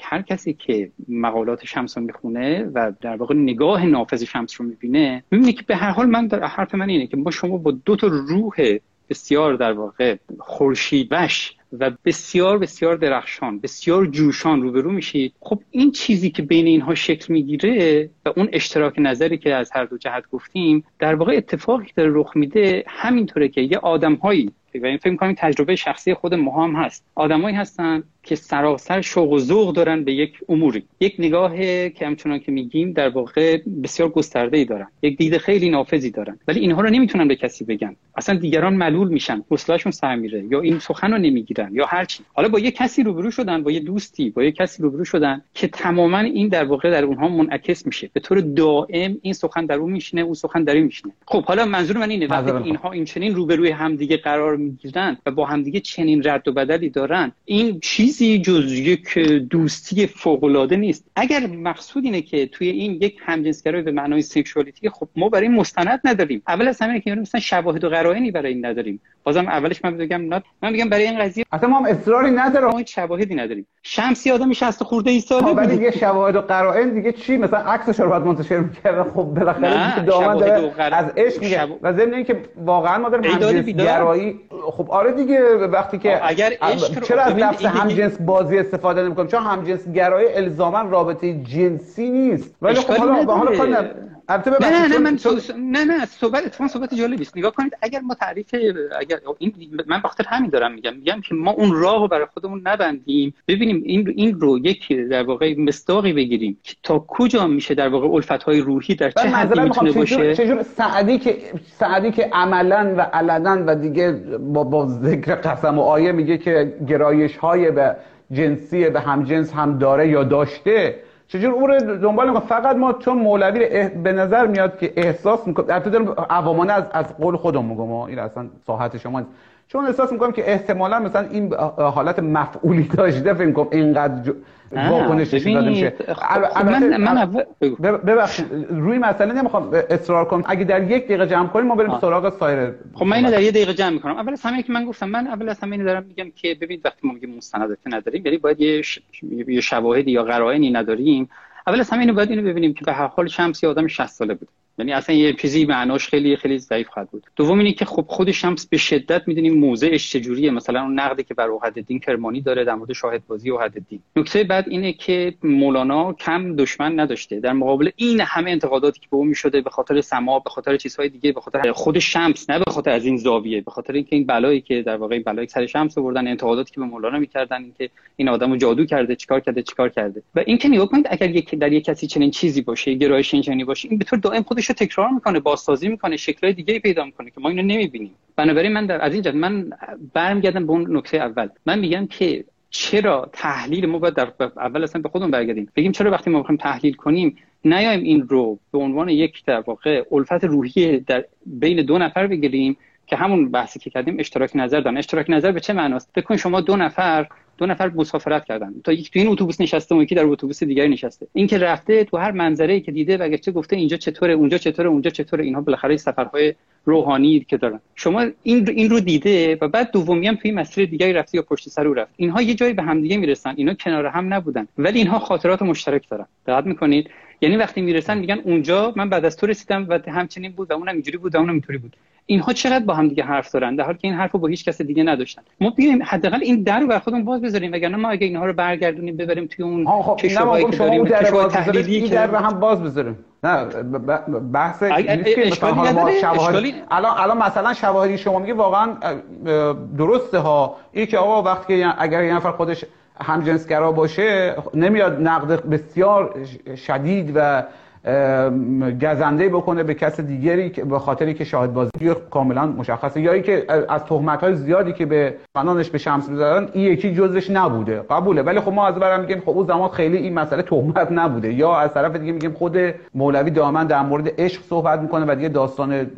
هر کسی که مقالات شمس رو می‌خونه و در واقع نگاه نافذ شمس رو می‌بینه می‌بینه که به هر حال من در حرف من اینه که ما شما با دو تا روح بسیار در واقع خورشید وش و بسیار بسیار درخشان بسیار جوشان روبرو میشید. خب این چیزی که بین اینها شکل می‌گیره و اون اشتراک نظری که از هر دو جهت گفتیم در واقع اتفاقی که داره رخ میده همینطوره که یه آدمهایی و این فکر کنم تجربه شخصی خود ما هم هست. آدمایی هستن که سراسر شوق و ذوق دارن به یک اموری. یک نگاه که همچنان که میگیم در واقع بسیار گسترده ای دارن. یک دید خیلی نافذی دارن. ولی اینها رو نمی‌تونن به کسی بگن. اصلا دیگران ملول میشن. حوصله‌شون سر میره. یا این سخن رو نمی‌گیرن. یا هر چی. حالا با یک کسی روبرو شدن با یه دوستی با یک کسی روبرو شدن که تماما این در واقع در اونها منعکس میشه. به طور دائم این سخن در اون میشینه اون سخن در این میشینه. خب حالا منظور من اینه وقتی اینها این چنین روبروی همدیگه قرار می‌گیرن و با همدیگه چنین رد و بدلی دارن این چیزی جز یک دوستی فوق العاده نیست. اگر مقصود اینه که توی این یک همجنسگرایی به معنای سکشوالیتی خب ما برای مستند نداریم. اول از همه که مثلا شواهد و قرائنی برای این نداریم. بازم اولش من بگم من میگم برای این قضیه اصلا ما هم اصراری نداریم ما شواهدی نداریم. شمسی آدم 60 خورده ای ساله بود دیگه شواهد و قرائن دیگه چی؟ مثلا عکسش رو بعد منتشر می‌کرد. خب بالاخره دامن داره از عشق میگه. و ضمن اینکه واقعا ما داریم همجنسگرایی خب آره دیگه وقتی که اگر عشق چرا از لفظ همجنس بازی استفاده نمی‌کنیم؟ چون همجنس گرایی الزاما رابطه جنسی نیست. ولی خب حالا حالا نه نه نه من نه نه صحبت اتفاقا صحبت جالبی است. نگاه کنید اگر ما تعریف اگر این من بخاطر همین دارم میگم. میگم که ما اون راه رو برای خودمون نبندیم. ببینیم این این رو یک در واقع مستاقی بگیریم. که تا کجا میشه در واقع الفت های روحی در چه حدی می‌تونه باشه؟ چجور سعدی که سعدی که عملا و علنا و دیگه با, با ذکر قسم و آیه میگه که گرایش های به جنسی به همجنس هم داره یا داشته چجور اون رو دنبال می‌کنم فقط ما چون مولوی به نظر میاد که احساس می‌کنم در دارم عوامانه از از قول خودم میگم این اصلا ساحت شما چون احساس می‌کنم که احتمالا مثلا این حالت مفعولی داشته فکر کنم اینقدر واکنش داده میشه. خب من من ببخشید روی مسئله نمی‌خوام اصرار کنم. اگه در یک دقیقه جمع کنیم ما بریم سراغ سایر خب من اینو در یک دقیقه جمع می‌کنم. اول از همه که من گفتم من اول از همه اینو دارم میگم که ببینید وقتی ما میگیم مستنداتی نداریم یعنی باید یه, ش... یه شواهدی یا قرائنی نداریم. اول از همه اینو باید اینو ببینیم که به هر حال شمسی آدم 60 ساله بود یعنی اصلا یه چیزی معناش خیلی خیلی ضعیف خواهد بود. دوم اینه که خب خود شمس به شدت می‌دونیم موضعش چجوریه. مثلا اون نقدی که بر الدین کرمانی داره در مورد شاهد بازی الدین نکته بعد اینه که مولانا کم دشمن نداشته. در مقابل این همه انتقاداتی که به اون می‌شده به خاطر سما به خاطر چیزهای دیگه به خاطر خود شمس نه به خاطر از این زاویه. به خاطر اینکه این بلایی که در واقع بلایی سر شمس آوردن انتقاداتی که به مولانا می‌کردن اینکه این آدمو جادو کرده چیکار کرده چیکار کرده. و اینکه نگاه کنید اگر یک در یک کسی چنین چیزی باشه گرایش اینجوری باشه این به طور دائم خودش رو تکرار می‌کنه بازسازی می‌کنه شکلهای دیگه پیدا می‌کنه که ما اینو نمی‌بینیم. بنابراین من در از این من برمیگردم به اون نکته اول. من میگم که چرا تحلیل ما باید در اول اصلا به خودمون برگردیم. بگیم چرا وقتی ما می‌خوایم تحلیل کنیم نیایم این رو به عنوان یک در واقع الفت روحی در بین دو نفر بگیریم که همون بحثی که کردیم اشتراک نظر دارن. اشتراک نظر به چه معناست؟ بکن شما دو نفر دو نفر مسافرت کردن. تا یک تو این اتوبوس نشسته و یکی در اتوبوس دیگری نشسته. این که رفته تو هر منظره که دیده و چه گفته اینجا چطوره اونجا چطوره اونجا چطوره اینها بالاخره سفرهای روحانی که دارن. شما این این رو دیده و بعد دومی هم توی مسیر دیگری رفته یا پشت سر او رفت. اینها یه جایی به هم دیگه می‌رسن. اینا کنار هم نبودن. ولی اینها خاطرات مشترک دارن. دقت می‌کنید؟ یعنی وقتی می‌رسن میگن اونجا من بعد از تو رسیدم و همچنین بود و اونم اینجوری بود و اونم اینطوری بود. اینها چقدر با هم دیگه حرف دارن؟ در حالی که این حرفو با هیچ کس دیگه نداشتن. ما بیایم حداقل این در رو بر خودمون باز بذاریم وگرنه ما اگه اینها رو برگردونیم ببریم توی اون خب که داریم کشوهای تحلیلی که در هم باز بذاریم. نه بحث الان الان مثلا شواهدی شما میگه واقعا درسته ها. این که آقا وقتی که اگر یه نفر خودش همجنسگرا باشه نمیاد نقد بسیار شدید و گزنده بکنه به کس دیگری که به خاطری که شاهد بازی کاملا مشخصه. یا که از تهمت های زیادی که به فنانش به شمس می‌ذارن این یکی جزش نبوده. قبوله. ولی خب ما از برام میگیم خب اون زمان خیلی این مسئله تهمت نبوده. یا از طرف دیگه میگیم خود مولوی دائما در مورد عشق صحبت می‌کنه و دیگه داستان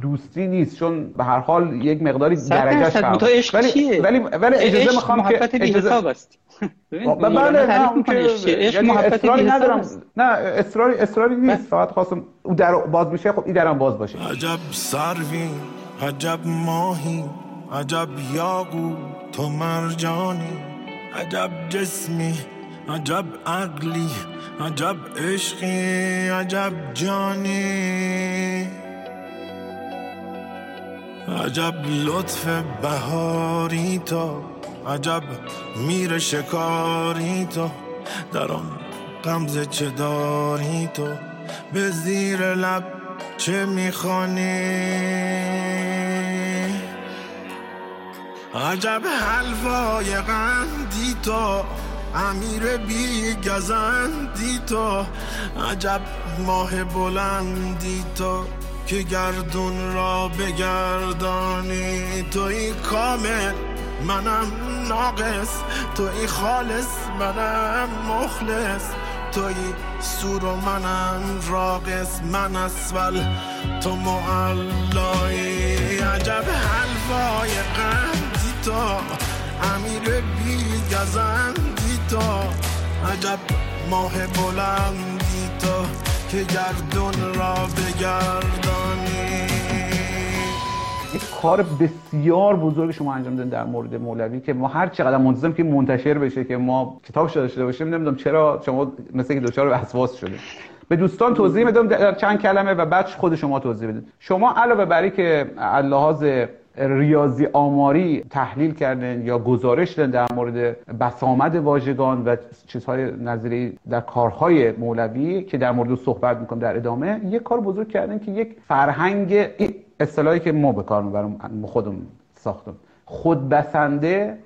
دوستی نیست. چون به هر حال یک مقداری درجهش ولی ولی ولی اجازه می‌خوام که اجازه است. بله نه اون که یعنی اصراری ندارم. نه اصراری اصراری نیست. فقط خواستم او در باز میشه خب این درم باز باشه. عجب سروی عجب ماهی عجب یاگو تو مرجانی. عجب جسمی عجب عقلی عجب عشقی عجب جانی. عجب لطف بهاری تا عجب میره شکاری تو. در آن قمزه چه داری تو؟ به زیر لب چه می‌خوانی؟ عجب حلوای قندی تو امیر بی گزندی تو. عجب ماه بلندی تو که گردون را بگردانی. توی کامل منم ناقص. توی خالص منم مخلص. توی سور و منم راقص. من اسول تو معلایی عجب حلوای قندی تو. امیر بی گزندی تو. عجب ماه بلندی تو. که گردون را بگردانی یک کار بسیار بزرگ شما انجام دادین در مورد مولوی که ما هر چقدر منتظرم که منتشر بشه که ما کتاب داشته باشیم نمی‌دونم چرا شما مثل که دچار وسواس شده به دوستان توضیح میدم در چند کلمه و بعد خود شما توضیح بدید. شما علاوه بر که لحاظ ریاضی آماری تحلیل کردن یا گزارش دادن در مورد بسامد واژگان و چیزهای نظری در کارهای مولوی که در مورد صحبت می‌کنم در ادامه یک کار بزرگ کردن که یک فرهنگ اصطلاحی که ما به کار می‌برم خودم ساختم. خودبسنده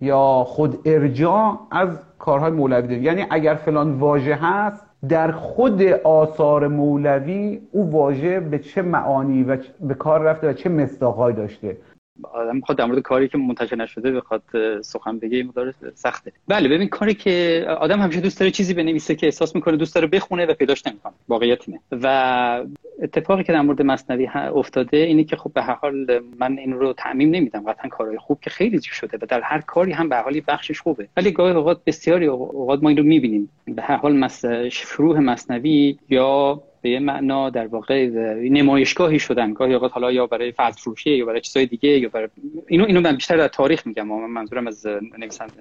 یا خود ارجاع از کارهای مولوی داریم. یعنی اگر فلان واژه هست در خود آثار مولوی او واژه به چه معانی و به کار رفته و چه مصداقهایی داشته. آدم می‌خواد در مورد کاری که منتشر نشده بخواد سخن بگه مدار سخته. بله ببین کاری که آدم همیشه دوست داره چیزی بنویسه که احساس می‌کنه دوست داره بخونه و پیداش نمی‌کنه. واقعیت اینه. و اتفاقی که در مورد مصنوی افتاده اینه که خب به هر حال من این رو تعمیم نمیدم. قطعا کارهای خوب که خیلی شده و در هر کاری هم به حالی بخشش خوبه. ولی گاهی اوقات بسیاری اوقات ما این رو می‌بینیم. به هر حال مس... شروع مصنوی یا به یه معنا در واقع نمایشگاهی شدن. گاهی اوقات حالا یا برای فضل فروشی یا برای چیزای دیگه یا برای اینو اینو من بیشتر در تاریخ میگم. من منظورم از نویسنده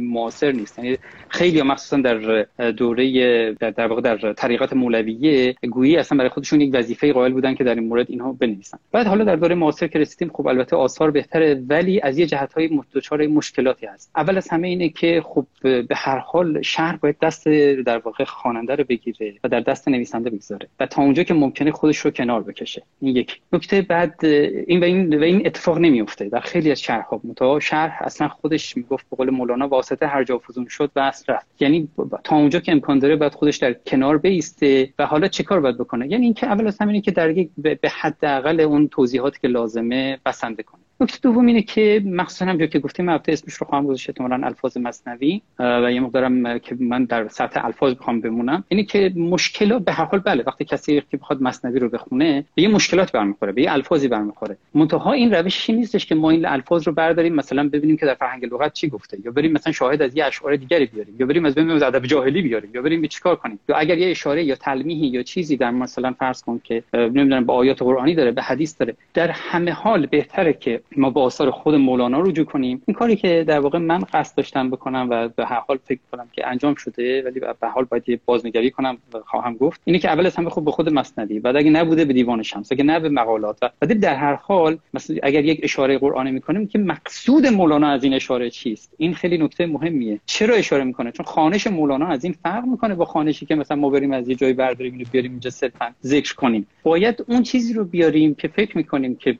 معاصر نیست. یعنی خیلی مخصوصا در دوره در, در واقع در طریقات مولویه گویی اصلا برای خودشون یک وظیفه قائل بودن که در این مورد اینها بنویسن. بعد حالا در دوره معاصر که رسیدیم خب البته آثار بهتره ولی از یه جهت های دچار مشکلاتی هست. اول از همه اینه که خب به هر حال شهر باید دست در واقع خواننده رو بگیره و در دست نویسنده بگذاره. و تا اونجا که ممکنه خودش رو کنار بکشه. این یک. نکته بعد این و این و این اتفاق نمیفته در خیلی از شهرها متا شهر اصلا خودش می‌گفت به قول مولانا واسطه هر جا فزون شد و اصل رفت. یعنی تا اونجا که امکان داره بعد خودش در کنار بیسته و حالا چه کار باید بکنه؟ یعنی اینکه اول از همه که در یک به حداقل اون توضیحاتی که لازمه بسنده کنه. نکته دوم اینه که مخصوصا هم که گفتیم البته اسمش رو خواهم گذاشت احتمالاً الفاظ مصنوی و یه مقدارم که من در سطح الفاظ بخوام بمونم. اینه که مشکلات به هر حال بله وقتی کسی که بخواد مصنوی رو بخونه به یه مشکلات برمیخوره به یه الفاظی برمیخوره. منتها این روشی نیستش که ما این الفاظ رو برداریم مثلا ببینیم که در فرهنگ لغت چی گفته یا بریم مثلا شاهد از یه اشعار دیگری بیاریم یا بریم از از ادب جاهلی بیاریم یا بریم چیکار کنیم. یا اگر یه اشاره یا تلمیحی یا چیزی در مثلا فرض کن که نمی‌دونم با آیات قرآنی داره به حدیث داره در همه حال بهتره که ما با آثار خود مولانا رجوع کنیم. این کاری که در واقع من قصد داشتم بکنم و به هر حال فکر کنم که انجام شده ولی به حال باید بازنگری کنم و خواهم گفت. اینه که اول از همه خب به خود مصنوی بعد اگه نبوده به دیوان شمس اگه نه به مقالات. و بعد در هر حال مثلا اگر یک اشاره قرآنی می‌کنیم که مقصود مولانا از این اشاره چیست؟ این خیلی نکته مهمیه. چرا اشاره می‌کنه؟ چون خانش مولانا از این فرق می‌کنه با خانشی که مثلا ما بریم از یه جایی برداریم اینو بیاریم اینجا صرفا ذکر کنیم. باید اون چیزی رو بیاریم که فکر می‌کنیم که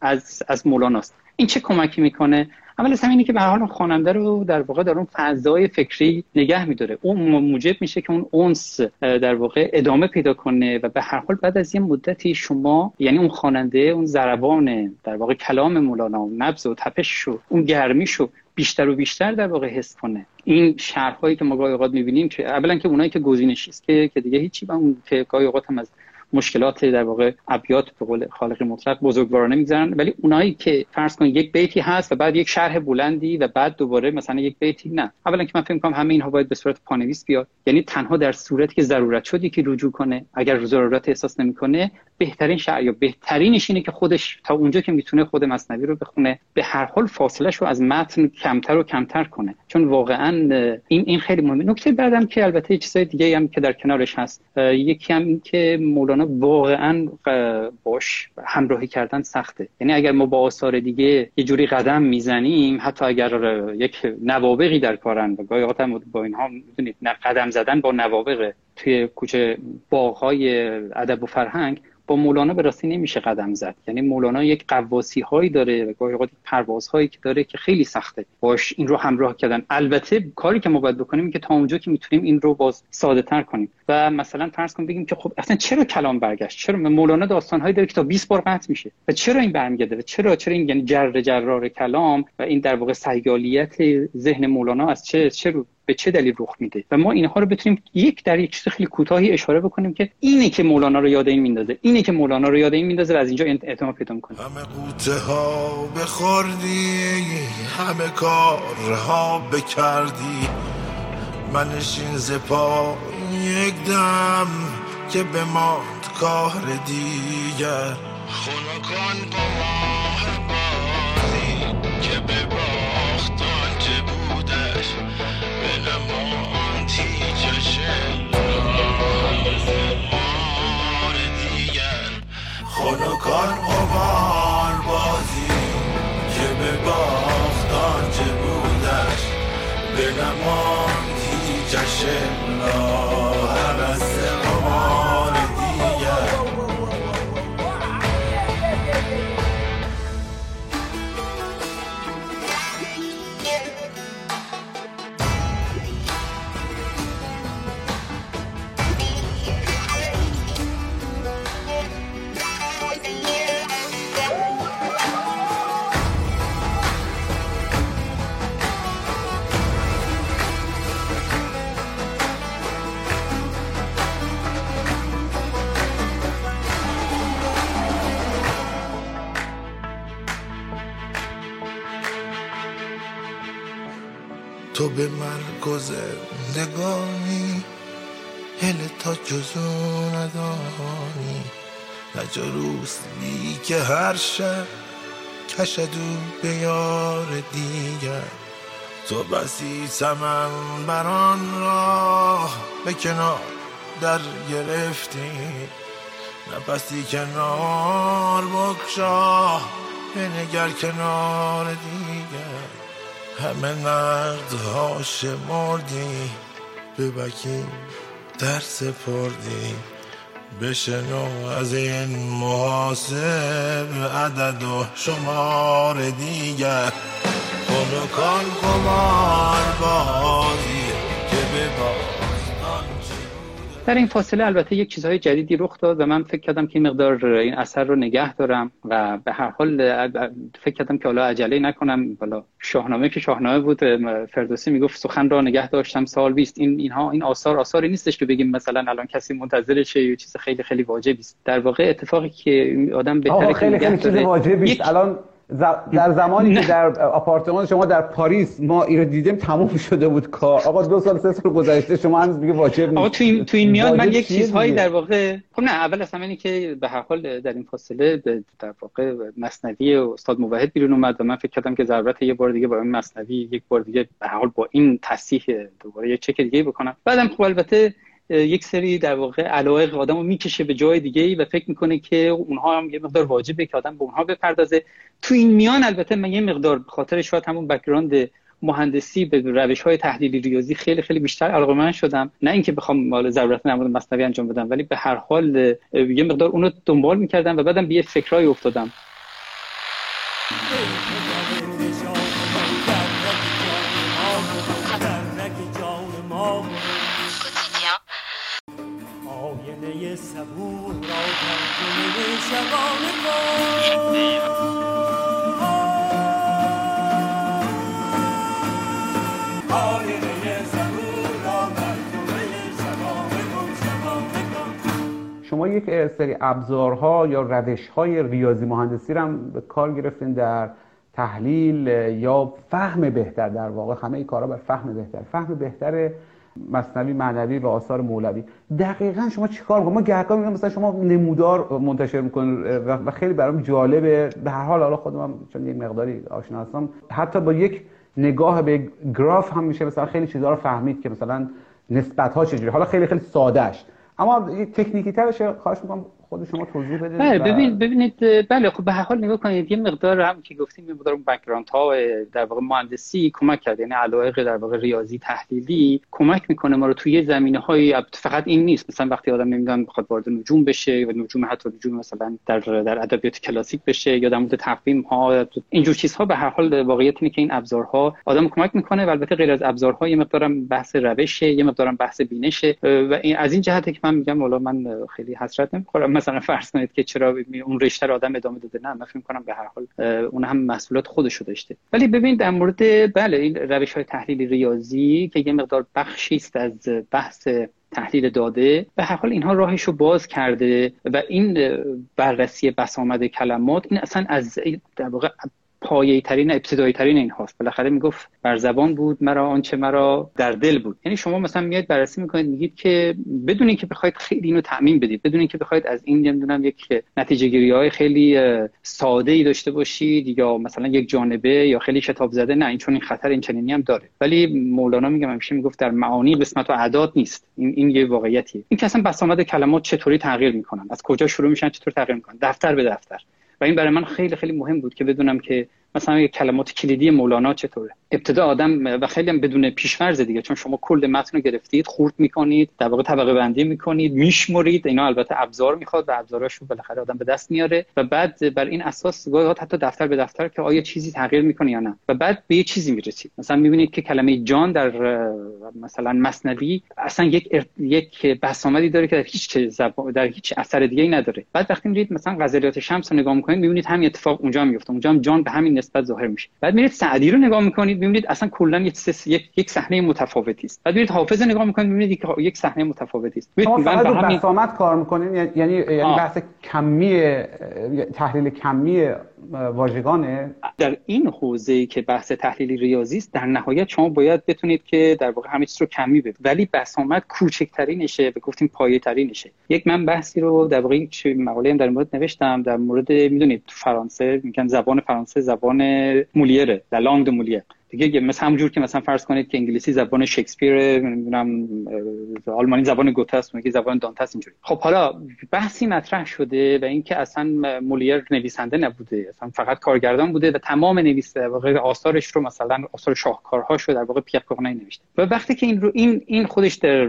از از مولاناست. این چه کمکی می‌کنه؟ اول از همینه که به حال خواننده رو در واقع در اون فضای فکری نگه میداره. اون موجب میشه که اون اونس در واقع ادامه پیدا کنه و به هر حال بعد از یه مدتی شما یعنی اون خواننده اون ضربان در واقع کلام مولانا و نبض و تپش و اون گرمیشو بیشتر و بیشتر در واقع حس کنه. این شهرهایی که ما گاهی اوقات می‌بینیم که اولا که اونایی که گزینشی است که که دیگه هیچی با اون که گاهی اوقات هم از مشکلات در واقع ابیات به قول خالق مطلق بزرگوارانه می‌گذارن ولی اونایی که فرض کن یک بیتی هست و بعد یک شرح بلندی و بعد دوباره مثلا یک بیتی نه. اولا که من فکر کنم همه اینها باید به صورت پانویس بیاد. یعنی تنها در صورتی که ضرورت شدی که رجوع کنه. اگر ضرورت احساس نمی‌کنه بهترین شعر یا بهترینش اینه که خودش تا اونجا که می‌تونه خود مصنوی رو بخونه. به هر حال فاصلش رو از متن کمتر و کمتر کنه. چون واقعا این این خیلی مهمه. نکته بعدم که البته چیزای دیگه هم که در کنارش هست. یکی هم این که مولانا مولانا واقعا باش همراهی کردن سخته. یعنی اگر ما با آثار دیگه یه جوری قدم می‌زنیم حتی اگر یک نوابقی در کارن و گاهی هم با اینها می‌دونید قدم زدن با نوابق توی کوچه باغهای ادب و فرهنگ با مولانا به راستی نمیشه قدم زد. یعنی مولانا یک قواسی هایی داره و گاهی اوقات پرواز هایی که داره که خیلی سخته. باش این رو همراه کردن. البته کاری که ما باید بکنیم که تا اونجا که می‌تونیم این رو باز ساده تر کنیم. و مثلا فرض کن بگیم که خب اصلا چرا کلام برگشت؟ چرا مولانا داستان هایی داره که تا 20 بار قطع میشه؟ و چرا این برمیگرده؟ و چرا چرا این یعنی جر جرار کلام و این در واقع سیالیت ذهن مولانا از چه چه به چه دلیل رخ میده؟ و ما اینها رو بتونیم یک در یک چیز خیلی کوتاهی اشاره بکنیم که اینه که مولانا رو یاد این میندازه اینه که مولانا رو یاد این میندازه و از اینجا اعتماد پیدا می‌کنه. همه قوته ها بخوردی همه کارها بکردی. منشین زپا یک دم که به ماند کار دیگر. خونکان قمار بازی که به خونکان قمار بازی که به باختان چه بودش؟ به نمان هیچش تو به مرگ و زندگانی هل تا جزو ندانی. نجروس بی که هر شب کشدو به یار دیگر. تو بسی سمن بران راه به کنار در گرفتی. نفسی کنار بکشا بنگر کنار دیگر. همه نقدها شمردی به بکیم در سپردی. بشنو از این محاسب عدد و شمار دیگر. خونکان قمار بازی در این فاصله البته یک چیزهای جدیدی رخ داد و من فکر کردم که این مقدار این اثر رو نگه دارم و به هر حال فکر کردم که حالا عجله نکنم. حالا شاهنامه که شاهنامه بود فردوسی می‌گفت سخن را نگه داشتم سال 20 این اینها این آثار آثاری نیستش که بگیم مثلا الان کسی منتظرشه یه چیز خیلی خیلی واجبی است. در واقع اتفاقی که آدم بهتره خیلی خیلی چیز واجبی الان در زمانی که در آپارتمان شما در پاریس ما این رو دیدیم تموم شده بود کار. آقا دو سال سه سال گذشته شما هنوز میگه واجب نیست آقا تو این تو این میاد من یک چیزهایی در واقع خب نه اول از همه که به هر حال در این فاصله در واقع مثنوی استاد موحد بیرون اومد و من فکر کردم که ضرورت یه بار دیگه با این مثنوی یک بار دیگه به هر حال با این تصحیح دوباره یه چک دیگه بکنم. بعدم خب البته یک سری در واقع علایق آدمو می‌کشه به جای دیگه ای و فکر می‌کنه که اونها هم یه مقدار واجبه که آدم به اونها بپردازه. تو این میان البته من یه مقدار به خاطر شاید همون background مهندسی به روش های تحلیلی ریاضی خیلی خیلی بیشتر علاقه‌مند شدم. نه اینکه بخوام مال ضرورت نمود مثنوی انجام بدم ولی به هر حال یه مقدار اونو دنبال می‌کردم و بعدم به یه فکرای افتادم. شما یک سری ابزارها یا روشهای ریاضی مهندسی رو هم به کار گرفتین در تحلیل یا فهم بهتر در واقع همه این کارها بر فهم بهتر. فهم بهتر مصنوی معنوی و آثار مولوی. دقیقا شما چیکار می‌کنید؟ ما گهگاه میگم مثلا شما نمودار منتشر می‌کنید و خیلی برام جالبه. به هر حال حالا خودم چون یک مقداری آشنا هستم حتی با یک نگاه به گراف هم میشه مثلا خیلی چیزها رو فهمید که مثلا نسبت ها چجوری. حالا خیلی خیلی سادهش اما تکنیکی ترش خواهش می‌کنم خود شما توضیح بدید بله ببین ببینید بله خب به هر حال نگاه کنید یه مقدار هم که گفتیم یه مقدار بک‌گراند ها در واقع مهندسی کمک کرد یعنی علایق در واقع ریاضی تحلیلی کمک می‌کنه ما رو توی زمینه های فقط این نیست مثلا وقتی آدم نمی‌دونم بخواد وارد نجوم بشه و نجوم حتی نجوم مثلا در در ادبیات کلاسیک بشه یا در مورد تقویم ها اینجور چیزها به هر حال واقعیت اینه که این ابزارها آدم کمک می‌کنه و البته غیر از ابزارها یه مقدارم بحث روشه یه مقدارم بحث بینشه و این از این جهته که من میگم والا من خیلی حسرت نمی‌خورم. مثلا فرض کنید که چرا اون رشته رو آدم ادامه داده. نه من فکر کنم به هر حال اون هم مسئولیت خودشو داشته. ولی ببین در مورد بله این روش های تحلیل ریاضی که یه مقدار بخشی است از بحث تحلیل داده به هر حال اینها راهش رو باز کرده و این بررسی بسامد کلمات این اصلا از در واقع پایه ترین ابتدایی ترین این هاست بالاخره می‌گفت بر زبان بود مرا آنچه مرا در دل بود. یعنی شما مثلا میاد بررسی می‌کنید میگید که بدون اینکه بخواید خیلی اینو تعمین بدید بدون اینکه بخواید از این نمی‌دونم یک نتیجه گیری های خیلی ساده ای داشته باشید یا مثلا یک جانبه یا خیلی شتاب زده نه این چون این خطر این چنینی هم داره. ولی مولانا میگم همیشه می‌گفت در معانی قسمت و اعداد نیست. این این یه واقعیتیه. این که اصلا بسامد کلمات چطوری تغییر می‌کنن؟ از کجا شروع میشن؟ چطور تغییر می‌کنن؟ دفتر به دفتر. و این برای من خیلی خیلی مهم بود که بدونم که مثلا کلمات کلیدی مولانا چطوره. ابتدا آدم و خیلی هم بدون پیشورز دیگه چون شما کل متن رو گرفتید خورد می‌کنید در واقع طبقه بندی می‌کنید میشمرید اینا البته ابزار می‌خواد و ابزاراش رو بالاخره آدم به دست میاره و بعد بر این اساس گاهی حتی دفتر به دفتر که آیا چیزی تغییر می‌کنه یا نه. و بعد به یه چیزی می‌رسید. مثلا می‌بینید که کلمه جان در مثلا مصنوی اصلا یک یک بسامدی داره که در هیچ در هیچ اثر دیگه ای نداره. بعد وقتی میرید مثلا غزلیات شمس رو نگاه می‌کنید می‌بینید همین اتفاق اونجا میفته اونجا هم جان به همین نسبت ظاهر میشه. بعد میرید سعدی رو نگاه می‌کنید می‌بینید اصلا کلا یک یک, یک صحنه متفاوتی است. بعد میرید حافظ نگاه می‌کنید می‌بینید که یک صحنه متفاوتی است. شما فقط همین... کار می‌کنید یعنی یعنی بحث کمی تحلیل کمی واژگانه. در این حوزه که بحث تحلیل ریاضی است در نهایت شما باید بتونید که در واقع همه چیز رو کمی ببینید ولی بسامد کوچکترینشه و گفتیم پایه ترینشه یک من بحثی رو در واقع یک مقاله در مورد نوشتم در مورد می‌دونید تو فرانسه میگن زبان فرانسه زبان مولیره در لانگ مولیر دیگه مثل همونجور که مثلا فرض کنید که انگلیسی زبان شکسپیر نمی‌دونم آلمانی زبان گوته است میگه زبان دانته است اینجوری. خب حالا بحثی مطرح شده و اینکه اصلا مولیر نویسنده نبوده. اصلا فقط کارگردان بوده و تمام نویسه واقع آثارش رو مثلا آثار شاهکارهاش رو در واقع پیر نوشته. و وقتی که این رو این این خودش در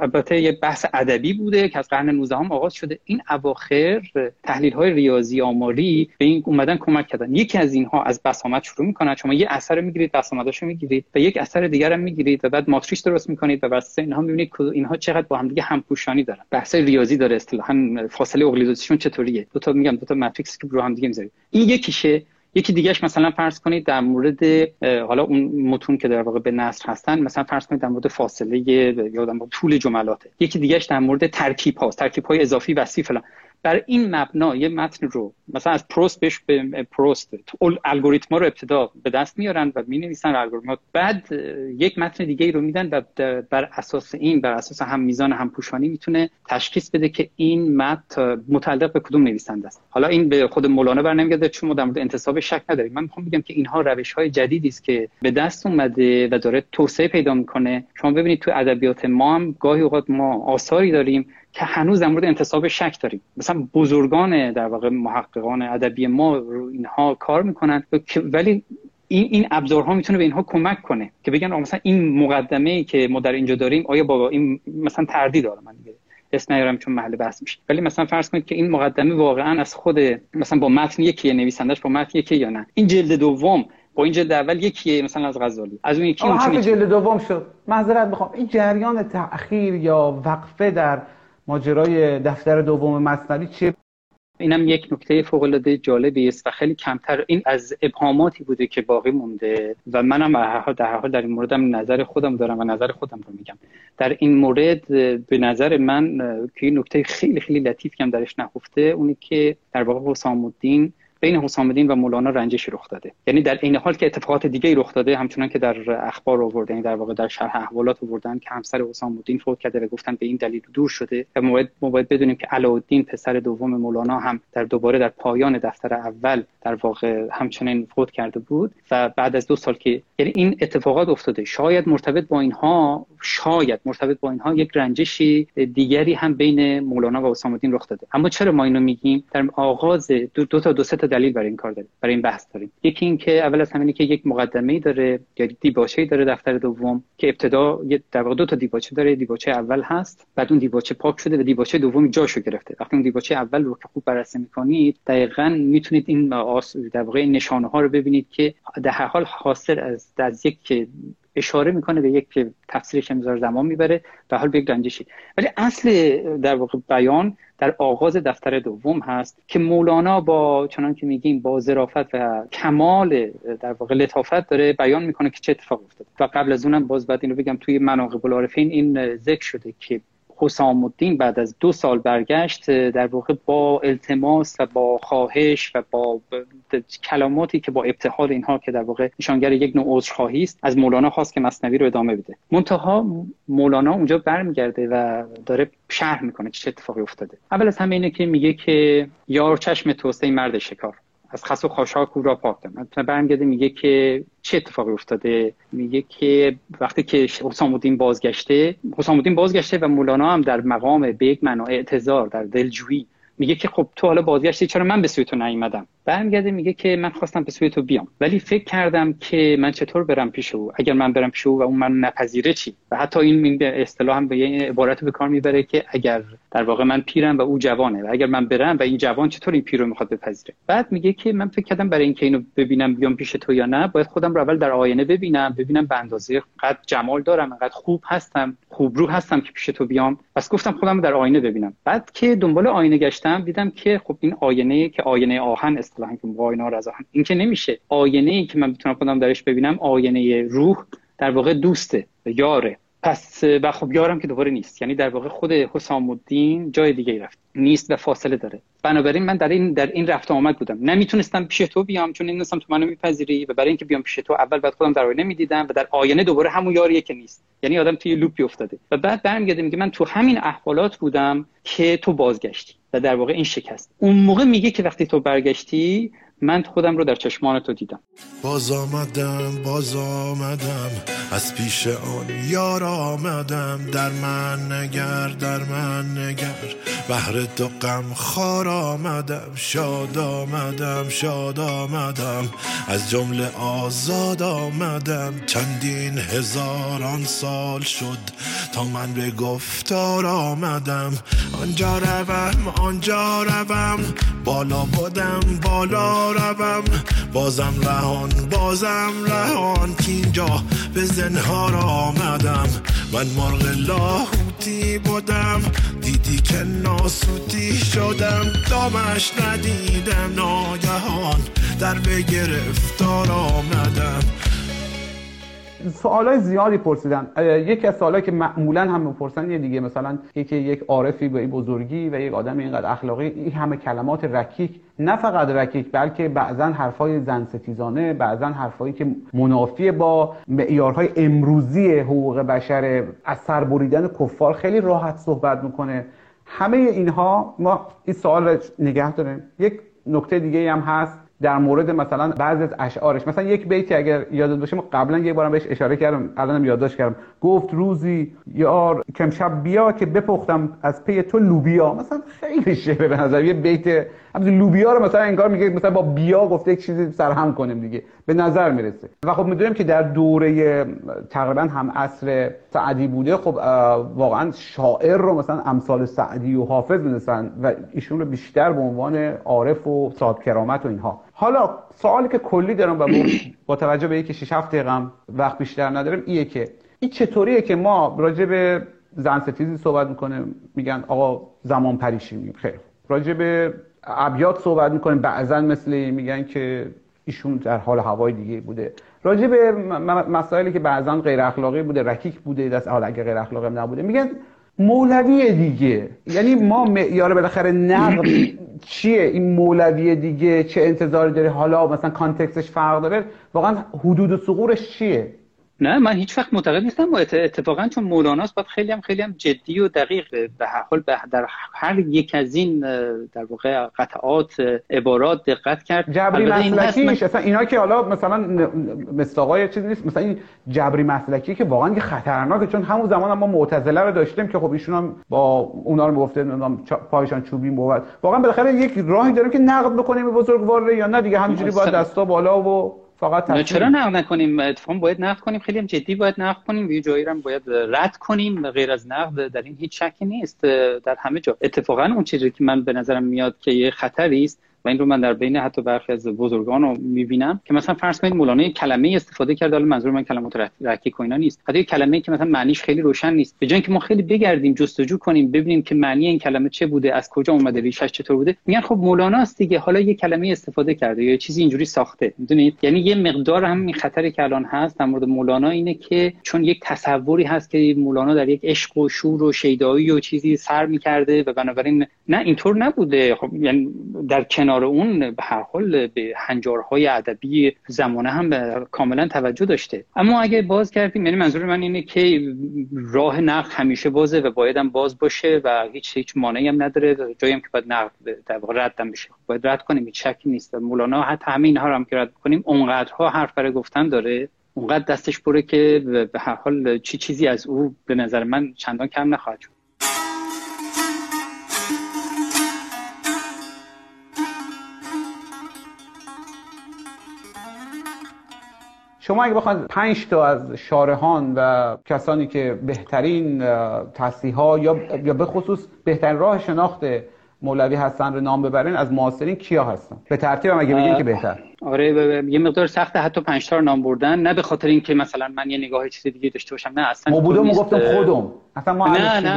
البته یه بحث ادبی بوده که از قرن 19 هم آغاز شده. این اواخر تحلیل های ریاضی آماری به این اومدن کمک کردن. یکی از اینها از بسامد شروع می‌کنن شما یه اثر می‌گیرید بسامداشو می‌گیرید و یک اثر دیگر هم می‌گیرید و بعد ماتریس درست می‌کنید و بس. اینها می‌بینید اینها چقدر با هم دیگه همپوشانی دارن. بحث ریاضی داره. اصطلاحا فاصله اقلیدوسیون چطوریه؟ دو تا میگم دو تا ماتریکس که رو هم دیگه می‌ذارید این یکیشه. یکی دیگهش مثلا فرض کنید در مورد حالا اون متون که در واقع به نصر هستن مثلا فرض کنید در مورد فاصله یا در مورد طول جملاته. یکی دیگهش در مورد ترکیب هاست ترکیب های اضافی وسیع فلان. بر این مبنا یه متن رو مثلا از پروست بهش به پروست الگوریتما رو ابتدا به دست میارن و می نویسن الگوریتما. بعد یک متن دیگه ای رو میدن و بر اساس این بر اساس هم میزان هم پوشانی می‌تونه تشخیص بده که این متن متعلق به کدوم نویسنده است. حالا این به خود مولانا برنمیگرده چون در مورد انتصاب شک نداریم. من می‌خوام بگم که اینها روش های جدیدی است که به دست اومده و داره توسعه پیدا می‌کنه. شما ببینید تو ادبیات ما هم گاهی اوقات ما آثاری داریم که هنوز در مورد انتصاب شک داریم. مثلا بزرگان در واقع محققان ادبی ما رو اینها کار می‌کنن ولی این این ابزارها می‌تونه به اینها کمک کنه که بگن مثلا این مقدمه ای که ما در اینجا داریم آیا بابا این مثلا تردید داره؟ من دیگه اسم نیارم چون محل بحث میشه. ولی مثلا فرض کنید که این مقدمه واقعا از خود مثلا با متن یکی نویسندش با متن یکی یا نه. این جلد دوم با این جلد اول یکیه مثلا از غزالی. از اون یکی اون جلد دوم شد. معذرت می‌خوام این جریان تأخیر یا وقفه در ماجرای دفتر دوم مصنوی چه اینم یک نکته فوق العاده جالبی است و خیلی کمتر. این از ابهاماتی بوده که باقی مونده و منم در هر حال در این موردم نظر خودم دارم و نظر خودم رو میگم. در این مورد به نظر من که این نکته خیلی خیلی لطیف که درش نهفته اونی که در واقع حسام الدین بین حسام الدین و مولانا رنجشی رخ داده. یعنی در این حال که اتفاقات دیگه رخ داده همچنان که در اخبار یعنی در واقع در شرح احوالات آوردن که همسر حسام الدین فوت کرده و گفتن به این دلیل دور شده و ما باید, بدونیم که علاءالدین پسر دوم مولانا هم در دوباره در پایان دفتر اول در واقع همچنین فوت کرده بود و بعد از دو سال که یعنی این اتفاقات افتاده. شاید مرتبط با اینها شاید مرتبط با اینها یک رنجشی دیگری هم بین مولانا و اسامه الدین رخ داده. اما چرا ما اینو میگیم؟ در آغاز دو, دو تا دو سه تا دلیل برای این کار داریم برای این بحث داریم. یکی اینکه اول از همینه که یک مقدمه ای داره یا دیباچه داره دفتر دوم که ابتدا در واقع دو تا دیباچه داره دیباچه اول هست بعد اون دیباچه پاک شده و دیباچه دوم جاشو گرفته. وقتی اون دیباچه اول رو که خوب بررسی می‌کنید دقیقا می‌تونید این در واقع نشانه ها رو ببینید که در هر حال حاصل از از یک اشاره می‌کنه به یک تفسیرش امضار زمان می‌بره به حال به یک رنجشی ولی اصل در واقع بیان در آغاز دفتر دوم هست که مولانا با چنان که میگیم با ظرافت و کمال در واقع لطافت داره بیان می‌کنه که چه اتفاق افتاده. و قبل از اونم باز بعد اینو بگم توی مناقب العارفین این ذکر شده که حسام الدین بعد از دو سال برگشت در واقع با التماس و با خواهش و با کلماتی که با ابتحال اینها که در واقع نشانگر یک نوع عذرخواهی است از مولانا خواست که مصنوی رو ادامه بده. منتها مولانا اونجا برمیگرده و داره شرح می‌کنه چه اتفاقی افتاده. اول از همه اینه که میگه که یار چشم توسته مرد شکار. از خس و خاشاک او را پاک مثلا برمیگرده میگه که چه اتفاقی افتاده؟ میگه که وقتی که حسام الدین بازگشته حسام الدین بازگشته و مولانا هم در مقام به یک معنا اعتذار در دلجویی میگه که خب تو حالا بازگشتی چرا من به سوی تو نیومدم؟ برمیگرده میگه که من خواستم به سوی تو بیام. ولی فکر کردم که من چطور برم پیش او؟ اگر من برم پیش او و اون من نپذیره چی؟ و حتی این اصطلاح هم به یه عبارت به کار می‌بره که اگر در واقع من پیرم و او جوانه و اگر من برم و این جوان چطور این پیر رو می‌خواد بپذیره؟ بعد میگه که من فکر کردم برای اینکه اینو ببینم بیام پیش تو یا نه باید خودم رو اول در آینه ببینم ببینم به اندازه قد جمال دارم قد خوب هستم خوب رو هستم که پیش تو بیام. پس گفتم خودم در آینه ببینم. بعد که دنبال آینه گشتم دیدم که خب این آینه که آینه آهن اصطلاحا که آینه از آهن. این که نمیشه. آینه ای که من می‌تونم خودم درش ببینم آینه روح در واقع دوسته یاره. پس و خب یارم که دوباره نیست. یعنی در واقع خود حسام الدین جای دیگه رفت. نیست و فاصله داره. بنابراین من در این در این رفت آمد بودم. نمی‌تونستم پیش تو بیام چون نمی‌دونستم تو منو میپذیری و برای اینکه بیام پیش تو اول بعد خودم در آینه می‌دیدم و در آینه دوباره همون یاریه که نیست. یعنی آدم توی لوپی افتاده. و بعد برمیگرده میگه من تو همین احوالات بودم که تو بازگشتی. و در واقع این شکست. اون موقع میگه که وقتی تو برگشتی من خودم رو در چشمان تو دیدم. باز آمدم باز آمدم از پیش آن یار آمدم. در من نگر در من نگر بهر تو غم خار آمدم. شاد آمدم شاد آمدم از جمله آزاد آمدم. چندین هزاران سال شد تا من به گفتار آمدم. آنجا روم آنجا روم بالا بودم بالا روم بازم رهان بازم رهان که اینجا به زنهار آمدم. من مرغ لاهوتی بودم. دیدی که ناسوتی شدم. دامش ندیدم ناگهان در به گرفتار آمدم. سوالای زیادی پرسیدن. یکی از سوالایی که معمولا هم می‌پرسن یه دیگه مثلا یکی یک عارفی به این بزرگی و یک آدم اینقدر اخلاقی این همه کلمات رکیک. نه فقط رکیک بلکه بعضا حرفای زن ستیزانه بعضا حرفایی که منافی با معیارهای امروزی حقوق بشر از سر بریدن کفار خیلی راحت صحبت می‌کنه. همه اینها ما این سوال رو نگه داریم. یک نکته دیگه هم هست. در مورد مثلا بعضی از اشعارش. مثلا یک بیتی اگر یادت باشه قبلا یه بارم بهش اشاره کردم الانم یادداشت کردم. گفت روزی یار کمشب بیا که بپختم از پی تو لوبیا. مثلا خیلی شعر به نظر یه بیت همین لوبیا رو مثلا انگار میگه مثلا با بیا گفته یک چیزی سرهم کنیم دیگه. به نظر می‌رسه. و خب می‌دونیم که در دوره تقریبا هم عصر سعدی بوده خب واقعا شاعر رو مثلا امثال سعدی و حافظ می‌دونستن و ایشون رو بیشتر به عنوان عارف و صاحب کرامت و اینها. حالا سوالی که کلی دارم و با توجه به اینکه 6 7 دقیقه وقت بیشتر ندارم ایه که این چطوریه که ما راجع به زن ستیزی صحبت می‌کنیم؟ میگن آقا زمان پریشی میگیم. خیر. راجع به ابیات صحبت می‌کنیم. بعضا مثل میگن که ایشون در حال هوای دیگه بوده. راجع به مسائلی که بعضا غیر اخلاقی بوده رکیک بوده دست حالا اگه غیر اخلاقی نبوده میگن مولوی دیگه. یعنی ما معیار بالاخره نقد چیه؟ این مولوی دیگه چه انتظاری داره؟ حالا مثلا کانتکستش فرق داره. واقعا حدود و سقورش چیه؟ نه من هیچ وقت معتقد نیستم. با اتفاقا چون مولاناست باید خیلی هم خیلی هم جدی و دقیق. به هر حال در هر یک از این در واقع قطعات عبارات دقت کرد. جبری مسلکیش. اصلا اینا که حالا مثلا مستاقای چیزی نیست. مثلا این جبری مسلکی که واقعا خطرناکه. چون همون زمان هم ما معتزله رو داشتیم که خب ایشون هم با اونا رو گفته پایشان چوبی بود واقعا بالاخره یک راهی داریم که نقد بکنیم به بزرگوار یا نه. دیگه همینجوری باید دستا بالا و فقط چرا نقد نکنیم؟ اتفاقا باید نقد کنیم خیلی هم جدی باید نقد کنیم. یه جایی هم باید رد کنیم. غیر از نقد در این هیچ شکی نیست. در همه جا. اتفاقا اون چیزی که من به نظرم میاد که یه خطری است و این رو من در بین حتی برخی از بزرگان رو می‌بینم که مثلا فرض کنید مولانا کلمه استفاده کرده حالا منظور من کلمات رکیک و اینا نیست. حتی کلمه که مثلا معنیش خیلی روشن نیست. به جای اینکه ما خیلی بگردیم جستجو کنیم ببینیم که معنی این کلمه چه بوده از کجا اومده ریشش چطور بوده میگن خب مولانا است دیگه حالا یه کلمه استفاده کرده یا چیزی اینجوری ساخته می‌دونید؟ یعنی یه مقدار هم این خطری که الان هست در مورد مولانا اینه که چون یک تصوری هست که مولانا در یک عشق و شور و شیدایی و چیزی سر می‌کرده و بنابراین نه اینطور نبوده. خب یعنی در کنار اون به هر حال به هنجارهای ادبی زمانه هم کاملا توجه داشته. اما اگه باز کردیم یعنی منظور من اینه که راه نقد همیشه بازه و باید هم باز باشه و هیچ هیچ مانعی هم نداره جایی هم که باید نقد در واقع رد بشه. باید رد کنیم هیچ شکی نیست مولانا حتی همه اینها رو هم که رد کنیم اونقدرها حرف برای گفتن داره. اونقدر دستش پره که به هر حال چی چیزی از او به نظر من چندان کم نخواهد شما اگه بخواید پنج تا از شارهان و کسانی که بهترین تصیح ها یا یا به خصوص بهترین راه شناخت مولوی هستن رو نام ببرین از معاصرین کیا هستن؟ به ترتیب هم اگه بگین که بهتر. آره یه مقدار سخته حتی پنج تا نام بردن. نه به خاطر اینکه مثلا من یه نگاه چیز دیگه داشته باشم نه اصلا مبودم گفتم خودم. اصلا ما نه نه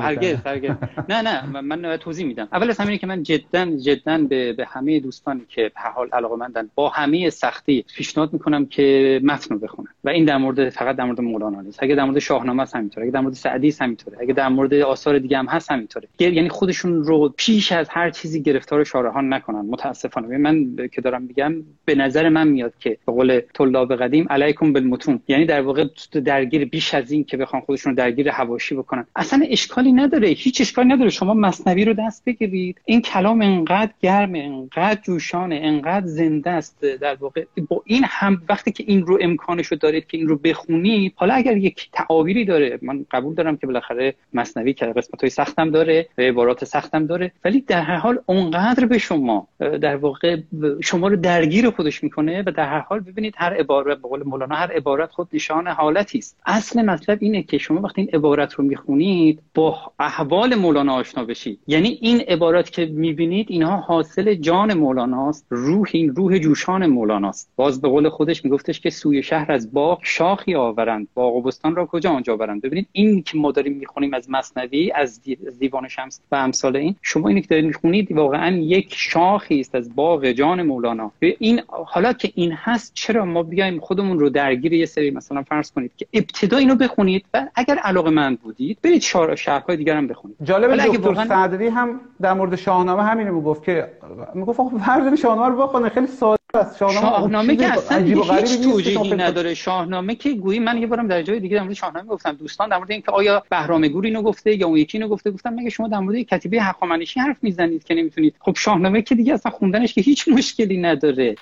هرگز هرگز. نه نه من توضیح میدم. اول از همینه که من جدا جدا به, به همه دوستانی که به حال علاقه مندن با همه سختی پیشنهاد می‌کنم که متن رو بخونن. و این در مورد فقط در مورد مولانا نیست. اگه در مورد شاهنامه است همینطوره. اگه در مورد سعدی است همینطوره. اگه در مورد آثار دیگه هم هست همینطوره. یعنی خودشون رو پیش از هر چیزی گرفتار شارهان نکنن متاسفانه. من که دارم میگم به نظر من میاد که به قول طلاب قدیم علیکم بالمتون. یعنی در واقع درگیر بیش از این که بخوان خودشون درگیر حواشی بکنن. اصلا اشکالی نداره. هیچ اشکالی نداره. شما مصنوی رو دست بگیرید. این کلام انقدر گرم انقدر جوشانه انقدر زنده است. در واقع با این هم وقتی که این رو امکانش رو دارید که این رو بخونید حالا اگر یک تعابیری داره من قبول دارم که بالاخره مصنوی که قسمت های سختم داره و عبارات سختم داره ولی در هر حال اونقدر به شما در واقع شما رو درگیر خودش می‌کنه و در هر حال ببینید هر عبارت به قول مولانا هر عبارت خود نشان حالتی است. اصل مطلب اینه که شما وقتی این عبارت رو می‌خونید با احوال مولانا آشنا بشید. یعنی این عبارات که می‌بینید اینها حاصل جان مولاناست روح این روح جوشان مولاناست. باز به قول خودش میگفتش که سوی شهر از باغ شاخی آورند. باغ بستان را کجا آنجا برند ببینید این که ما داریم می‌خونیم از مصنوی از دیوان شمس و امثال این شما اینی که دارید می‌خونید واقعا یک شاخی است از باغ جان مولانا. این حالا که این هست چرا ما بیایم خودمون رو درگیر یه سری مثلا فرض کنید که ابتدا اینو بخونید و اگر علاقه من بودید برید شهر شهرهای دیگر هم بخونید. جالب دکتر واقعا... صدری هم در مورد شاهنامه همینو می‌گفت که می‌گفت آقا فرض شاهنامه رو بخونه خیلی ساده شاهنامه, شاهنامه که اصلا هیچ توجیهی نداره. شاهنامه که گویی من یه بارم در جای دیگه در مورد شاهنامه گفتم. دوستان در مورد اینکه آیا بهرام گور اینو گفته یا اون یکی اینو گفته گفتم مگه شما در مورد کتیبه هخامنشی حرف می‌زنید که نمی‌تونید؟ خب شاهنامه که دیگه اصلا خوندنش که هیچ مشکلی نداره.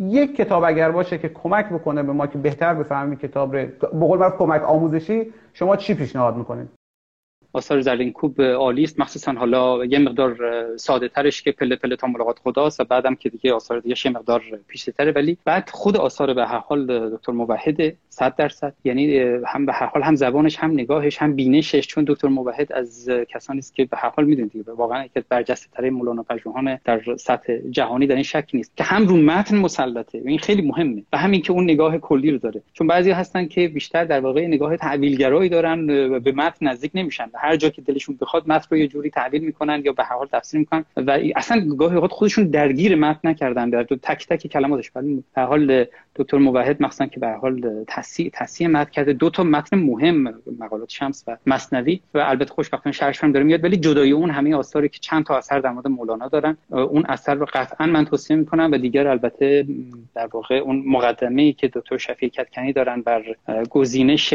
یک کتاب اگر باشه که کمک بکنه به ما که بهتر بفهمیم کتاب رو به قول کمک آموزشی شما چی پیشنهاد می‌کنید؟ آثار زرین کوب عالی است. مخصوصا حالا یه مقدار ساده ترش که پله پله تا ملاقات خداست و بعدم که دیگه آثار دیگه یه مقدار پیشتره تره. ولی بعد خود آثار به هر حال دکتر موحد 100 درصد. یعنی هم به هر حال هم زبانش هم نگاهش هم بینشش. چون دکتر موحد از کسانی است که به هر حال می‌دونید دیگه. واقعا یک برجسته تره مولانا پژوهان در سطح جهانی در این شک نیست. که هم رو متن مسلطه. و این خیلی مهمه. و همین که اون نگاه کلی رو داره. چون بعضی هستن که بیشتر در واقع نگاه تعبیلگرایی دارن به متن نزدیک نمیشن. هر جا که دلشون بخواد متن رو یه جوری تحلیل می‌کنن یا به هر حال تفسیر می‌کنن. و اصلا گاهی اوقات خودشون درگیر متن نکردن. در تک تک کلماتش. ولی به حال دکتر موحد مخصوصا که به حال تصحیح تصحیح متن کرده دو تا متن مهم مقالات شمس و مصنوی و البته خوشبختانه شرش هم داره میاد. ولی جدای اون همه آثاری که چند تا اثر در مورد مولانا دارن اون اثر رو قطعا من توصیه می‌کنم و دیگر البته در واقع اون مقدمه ای که دکتر شفیع کتکنی دارن بر گزینش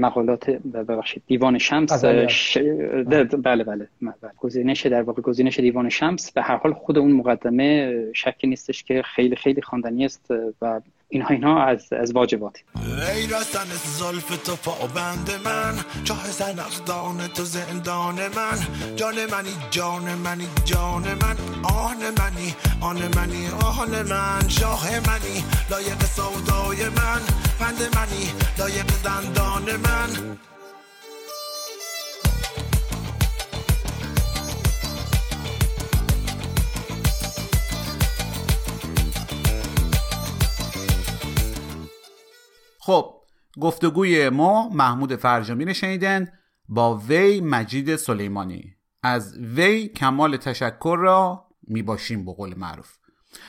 مقالات ببخشید دیوان شمس ش... بله بله, بله. گزینش در واقع گزینش دیوان شمس. به هر حال خود اون مقدمه شکی نیستش که خیلی خیلی خواندنی است و اینها اینها از از واجبات ای رسن زلف تو پابند من چاه زنخدان تو زندان من. جان منی جان منی جان من. آن منی آن منی آن من. شاه منی لایق سودای من. بند منی لایق دندان من. خب گفتگوی ما محمود فرجامی شنیدن با وی مجید سلیمانی. از وی کمال تشکر را می‌باشیم به قول معروف.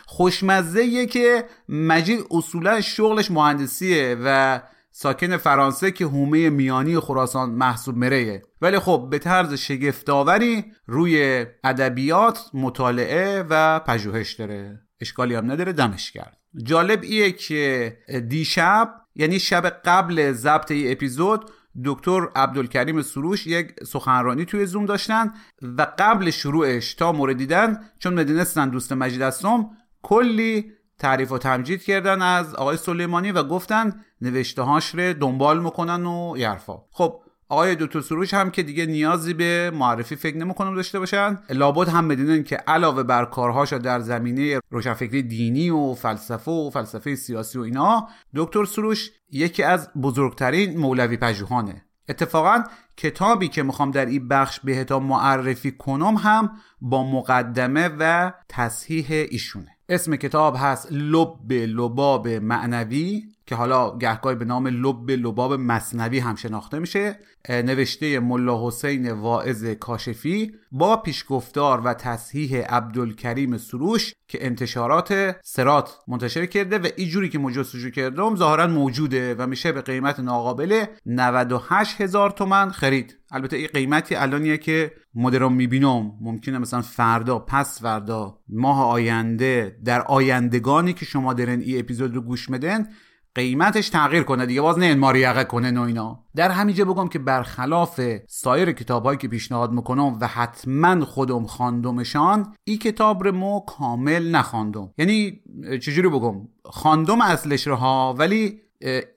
خوشمزه که مجید اصولا شغلش مهندسیه و ساکن فرانسه که هومه میانی خراسان محسوب مریه. ولی خب به طرز شگفتآوری روی ادبیات مطالعه و پژوهش داره. اشکالی هم نداره دمش کرد جالب ایه که دیشب یعنی شب قبل ضبط ای اپیزود دکتر عبدالکریم سروش یک سخنرانی توی زوم داشتن و قبل شروعش تا مورد دیدن چون مدینستن دوست مجید هستم کلی تعریف و تمجید کردن از آقای سلیمانی و گفتن نوشته هاش رو دنبال می‌کنن و یرفا خب آقای دکتر سروش هم که دیگه نیازی به معرفی فکر نمی‌کنم داشته باشن. لابد هم بدونن که علاوه بر کارهاش در زمینه روشنفکری دینی و فلسفه و فلسفه سیاسی و اینا دکتر سروش یکی از بزرگترین مولوی پژوهانه. اتفاقا کتابی که می‌خوام در این بخش بهتام معرفی کنم هم با مقدمه و تصحیح ایشونه. اسم کتاب هست لب لباب معنوی. که حالا گهگاهی به نام لب لباب مصنوی هم شناخته میشه نوشته ملا حسین واعظ کاشفی با پیشگفتار و تصحیح عبدالکریم سروش که انتشارات سرات منتشر کرده و اینجوری که مجستجو کردم ظاهرا موجوده و میشه به قیمت ناقابل 98 هزار تومن خرید. البته این قیمتی الانیه که مدرم می‌بینم. ممکنه مثلا فردا پس فردا ماه آینده در آیندگانی که شما دارین این اپیزود رو گوش بدن قیمتش تغییر کنه دیگه باز نه ماریقه کنه و اینا. در همینجا بگم که برخلاف سایر کتابهایی که پیشنهاد می‌کنم و حتما خودم خواندمشان این کتاب رو مو کامل نخواندم. یعنی چجوری بگم؟ خواندم اصلش رو ها ولی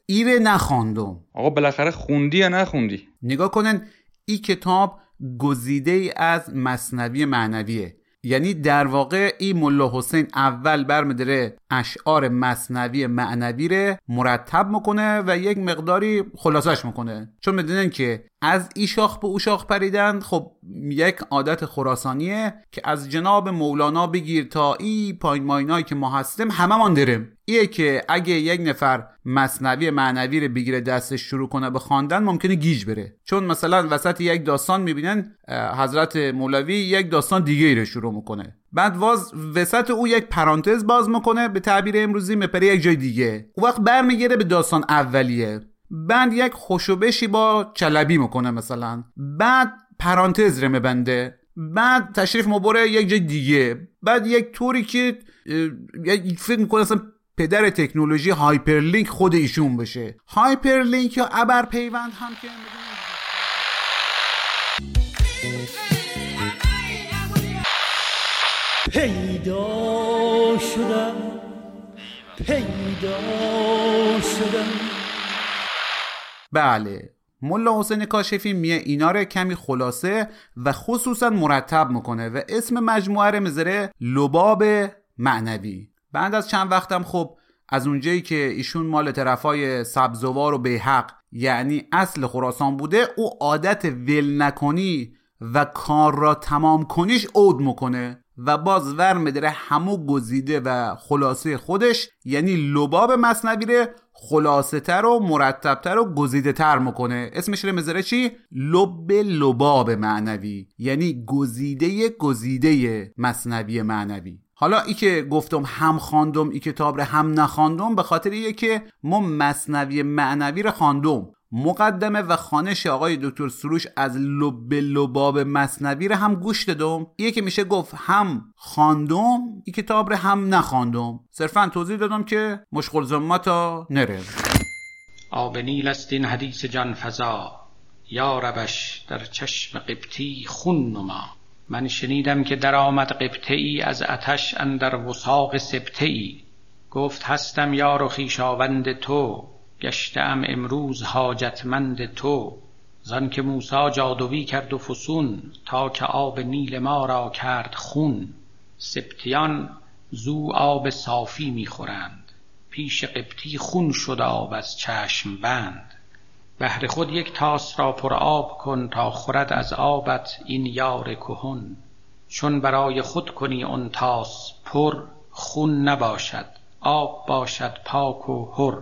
ایره نخواندم. آقا بالاخره خوندی یا نخوندی؟ نگاه کنن این کتاب گزیده ای از مصنوی معنویه. یعنی در واقع این ملا حسین اول برمیداره اشعار مصنوی معنوی رو مرتب می‌کنه و یک مقداری خلاصش می‌کنه. چون می‌دونن که از ای شاخ به او شاخ پریدن خب یک عادت خراسانیه که از جناب مولانا بگیر تا ای پایین ماینایی که ما هستیم همه من ایه که اگه یک نفر مصنوی معنوی رو بگیره دستش شروع کنه به خواندن ممکنه گیج بره. چون مثلا وسط یک داستان می‌بینن حضرت مولوی یک داستان دیگه ای رو شروع می‌کنه. بعد واز وسط او یک پرانتز باز می‌کنه به تعبیر امروزی مپره یک جای دیگه. او وقت برمیگره به داستان اولیه. بعد یک خوش و بشی با چلبی می‌کنه مثلا. بعد پرانتز رو میبنده. بعد تشریف می‌بره یک جای دیگه. بعد یک طوری که فکر می‌کنه اصلا پدر تکنولوژی hyperlink خود ایشون بشه. hyperlink یا ابر پیوند هم که پیدا شدم. پیدا شدم. بله. ملا حسین کاشفی میه اینا رو کمی خلاصه و خصوصا مرتب می‌کنه و اسم مجموعه رو می‌ذاره لباب معنوی. بعد از چند وقتم خب از اونجایی که ایشون مال طرفای سبزوار و بیحق یعنی اصل خراسان بوده او عادت ول نکنی و کار را تمام کنیش عود می‌کنه و باز ور میداره همو گزیده و خلاصه خودش یعنی لباب مصنوی ره خلاصه تر و مرتبتر و گزیده تر می‌کنه اسمش رو مزره چی؟ لب لباب معنوی یعنی گزیده گزیده مصنوی معنوی حالا ای که گفتم هم خواندم ای کتاب رو هم نخواندم به خاطر ایه که ما مصنوی معنوی رو خواندم. مقدمه و خانش آقای دکتر سروش از لب لباب مصنوی رو هم گوش دادم. یه که میشه گفت هم خواندم این کتاب رو هم نخواندم. صرفا توضیح دادم که مشغول زمتا نره. آب نیل است این حدیث جان فضا یا ربش در چشم قبطی خون نما. من شنیدم که در آمد قبطه ای از اتش اندر وساق سبته ای گفت هستم یار و خویشاوند تو گشتم امروز حاجتمند تو. زان که موسی جادوی کرد و فسون تا که آب نیل ما را کرد خون. سبتیان زو آب صافی می‌خورند. پیش قبطی خون شد آب از چشم بند. بهر خود یک تاس را پر آب کن تا خورد از آبت این یار کهن. چون برای خود کنی آن تاس پر خون نباشد آب باشد پاک و هر.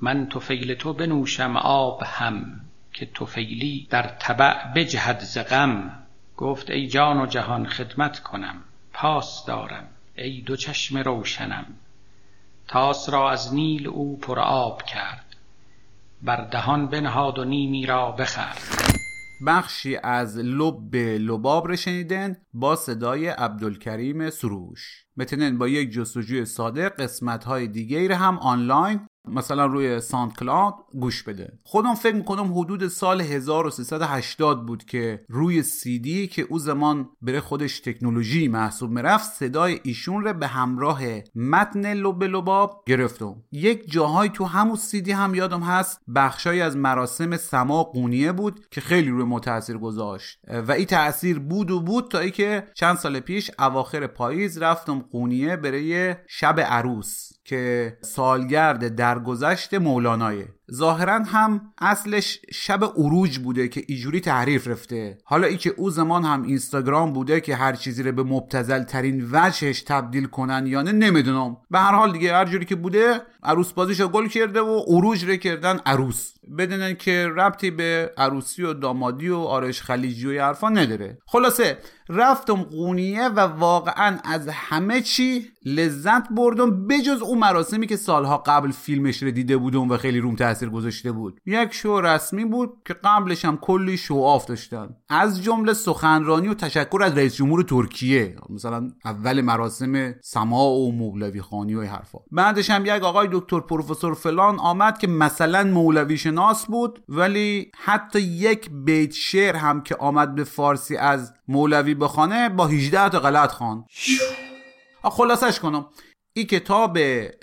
من طفیل تو بنوشم آب هم که طفیلی در تبع بجهد ز غم. گفت ای جان و جهان خدمت کنم پاس دارم ای دو چشم روشنم. تاس را از نیل او پر آب کرد. بر دهان بنهاد و نیمی را بخورد بخشی از لب لباب رو شنیدن با صدای عبدالکریم سروش. بتونن با یک جستجوی ساده قسمت های دیگه رو هم آنلاین مثلا روی ساند کلاود گوش بده. خودم فکر می‌کنم حدود سال 1380 بود که روی سی دی که او زمان بره خودش تکنولوژی محسوب می‌رفت صدای ایشون رو به همراه متن لب لباب گرفتم یک جاهای تو همون سی دی هم یادم هست بخشای از مراسم سما قونیه بود که خیلی روی ما تاثیر گذاشت. و این تاثیر بود و بود تا ای که چند سال پیش اواخر پاییز رفتم قونیه برای شب عروس. که سالگرد درگذشت مولانایه. ظاهرا هم اصلش شب عروج بوده که ایجوری تحریف رفته. حالا ای که او زمان هم اینستاگرام بوده که هر چیزی رو به مبتزل ترین وجهش تبدیل کنن یا نه نمی‌دونم. به هر حال دیگه هر جوری که بوده عروس بازیشو گل کرده و عروج رو کردن عروس. بدونن که ربطی به عروسی و دامادی و آرش خلیجی و حرفا نداره. خلاصه رفتم قونیه و واقعا از همه چی لذت بردم بجز اون مراسمی که سالها قبل فیلمش رو دیده بودم و خیلی روم تاثیر گذاشته بود. یک شو رسمی بود که قبلش هم کلی شو داشتن از جمله سخنرانی و تشکر از رئیس جمهور ترکیه مثلا اول مراسم سما و مولوی خانی و حرفا. بعدش هم یک آقای دکتر پروفسور فلان آمد که مثلا مولوی شناس بود ولی حتی یک بیت شعر هم که آمد به فارسی از مولوی بخانه با 18 تا غلط خوان خلاصش کنم. این کتاب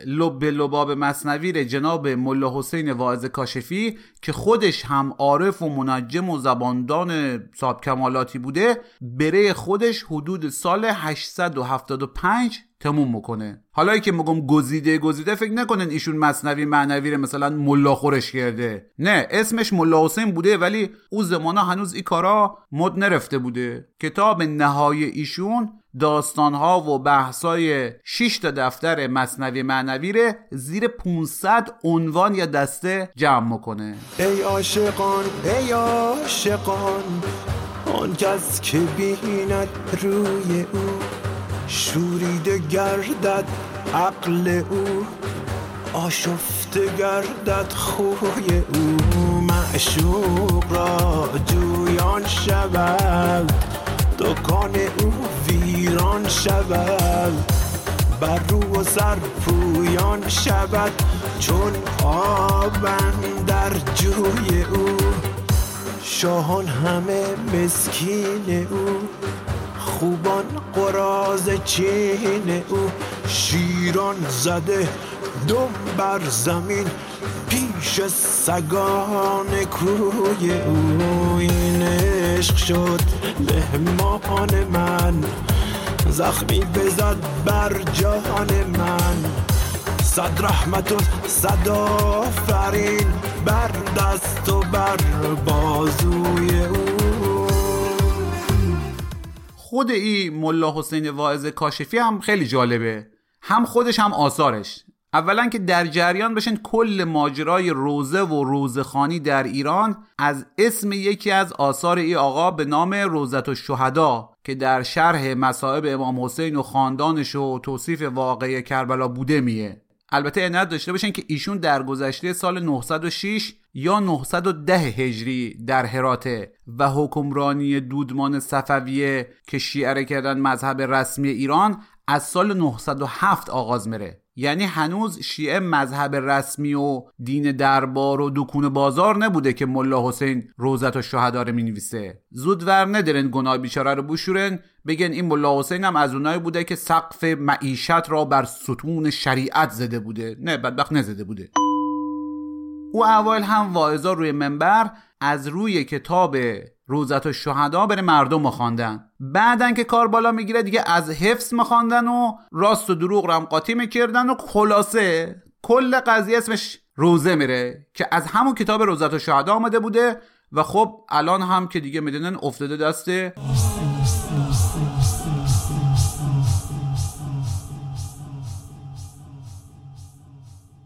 لب لباب مصنوی جناب ملا حسین واعظ کاشفی که خودش هم عارف و منجم و زباندان صاحب کمالاتی بوده بره خودش حدود سال 875 تموم می‌کنه. حالا که میگم گزیده گزیده فکر نکنن ایشون مصنوی معنوی مثلا ملا خورش کرده. نه اسمش ملا حسین بوده ولی او زمانا هنوز این کارا مد نرفته بوده. کتاب نهای ایشون داستانها و بحثای 6 تا دفتر مصنوی معنوی ره زیر 500 عنوان یا دسته جمع می‌کنه. ای عاشقان ای عاشقان آن کس که بیند روی او. شوریده گردد عقل او آشفته گردد خوی او. معشوق را جویان شود دکان او ویران شود. بر رو و سر پویان شود چون آبن در جوی او. شاهان همه مسکین او خوبان قراز چین او. شیران زده دم بر زمین. پیش سگان کوی او. این عشق شد مهمان من. زخمی بزد بر جان من. صد رحمت و صد آفرین. بر دست و بر بازوی او. خود ای ملا حسین واعظ کاشفی هم خیلی جالبه. هم خودش هم آثارش. اولا که در جریان بشن کل ماجرای روزه و روزخانی در ایران از اسم یکی از آثار ای آقا به نام روزت و شهدا که در شرح مصائب امام حسین و خاندانش و توصیف واقعی کربلا بوده میه. البته عنایت داشته باشین که ایشون در گذشته سال 906 یا 910 هجری در هراته و حکمرانی دودمان صفویه که شیعه کردن مذهب رسمی ایران از سال 907 آغاز میره. یعنی هنوز شیعه مذهب رسمی و دین دربار و دکون بازار نبوده که ملا حسین روزت و شهدا رو می‌نویسه. زودور ندارن گناه بیچاره رو بشورن بگن این ملا حسین هم از اونایی بوده که سقف معیشت را بر ستون شریعت زده بوده. نه بدبخت نزده بوده. او اول هم واعظا روی منبر از روی کتاب روزت و شهدا بره مردم خواندن بعدن که کار بالا می‌گیره دیگه از حفظ مخواندن و راست و دروغ رو هم قاطی می‌کردن و خلاصه کل قضیه اسمش روزه میره که از همون کتاب روزت و شهدا آمده بوده و خب الان هم که دیگه می‌دونن افتاده دسته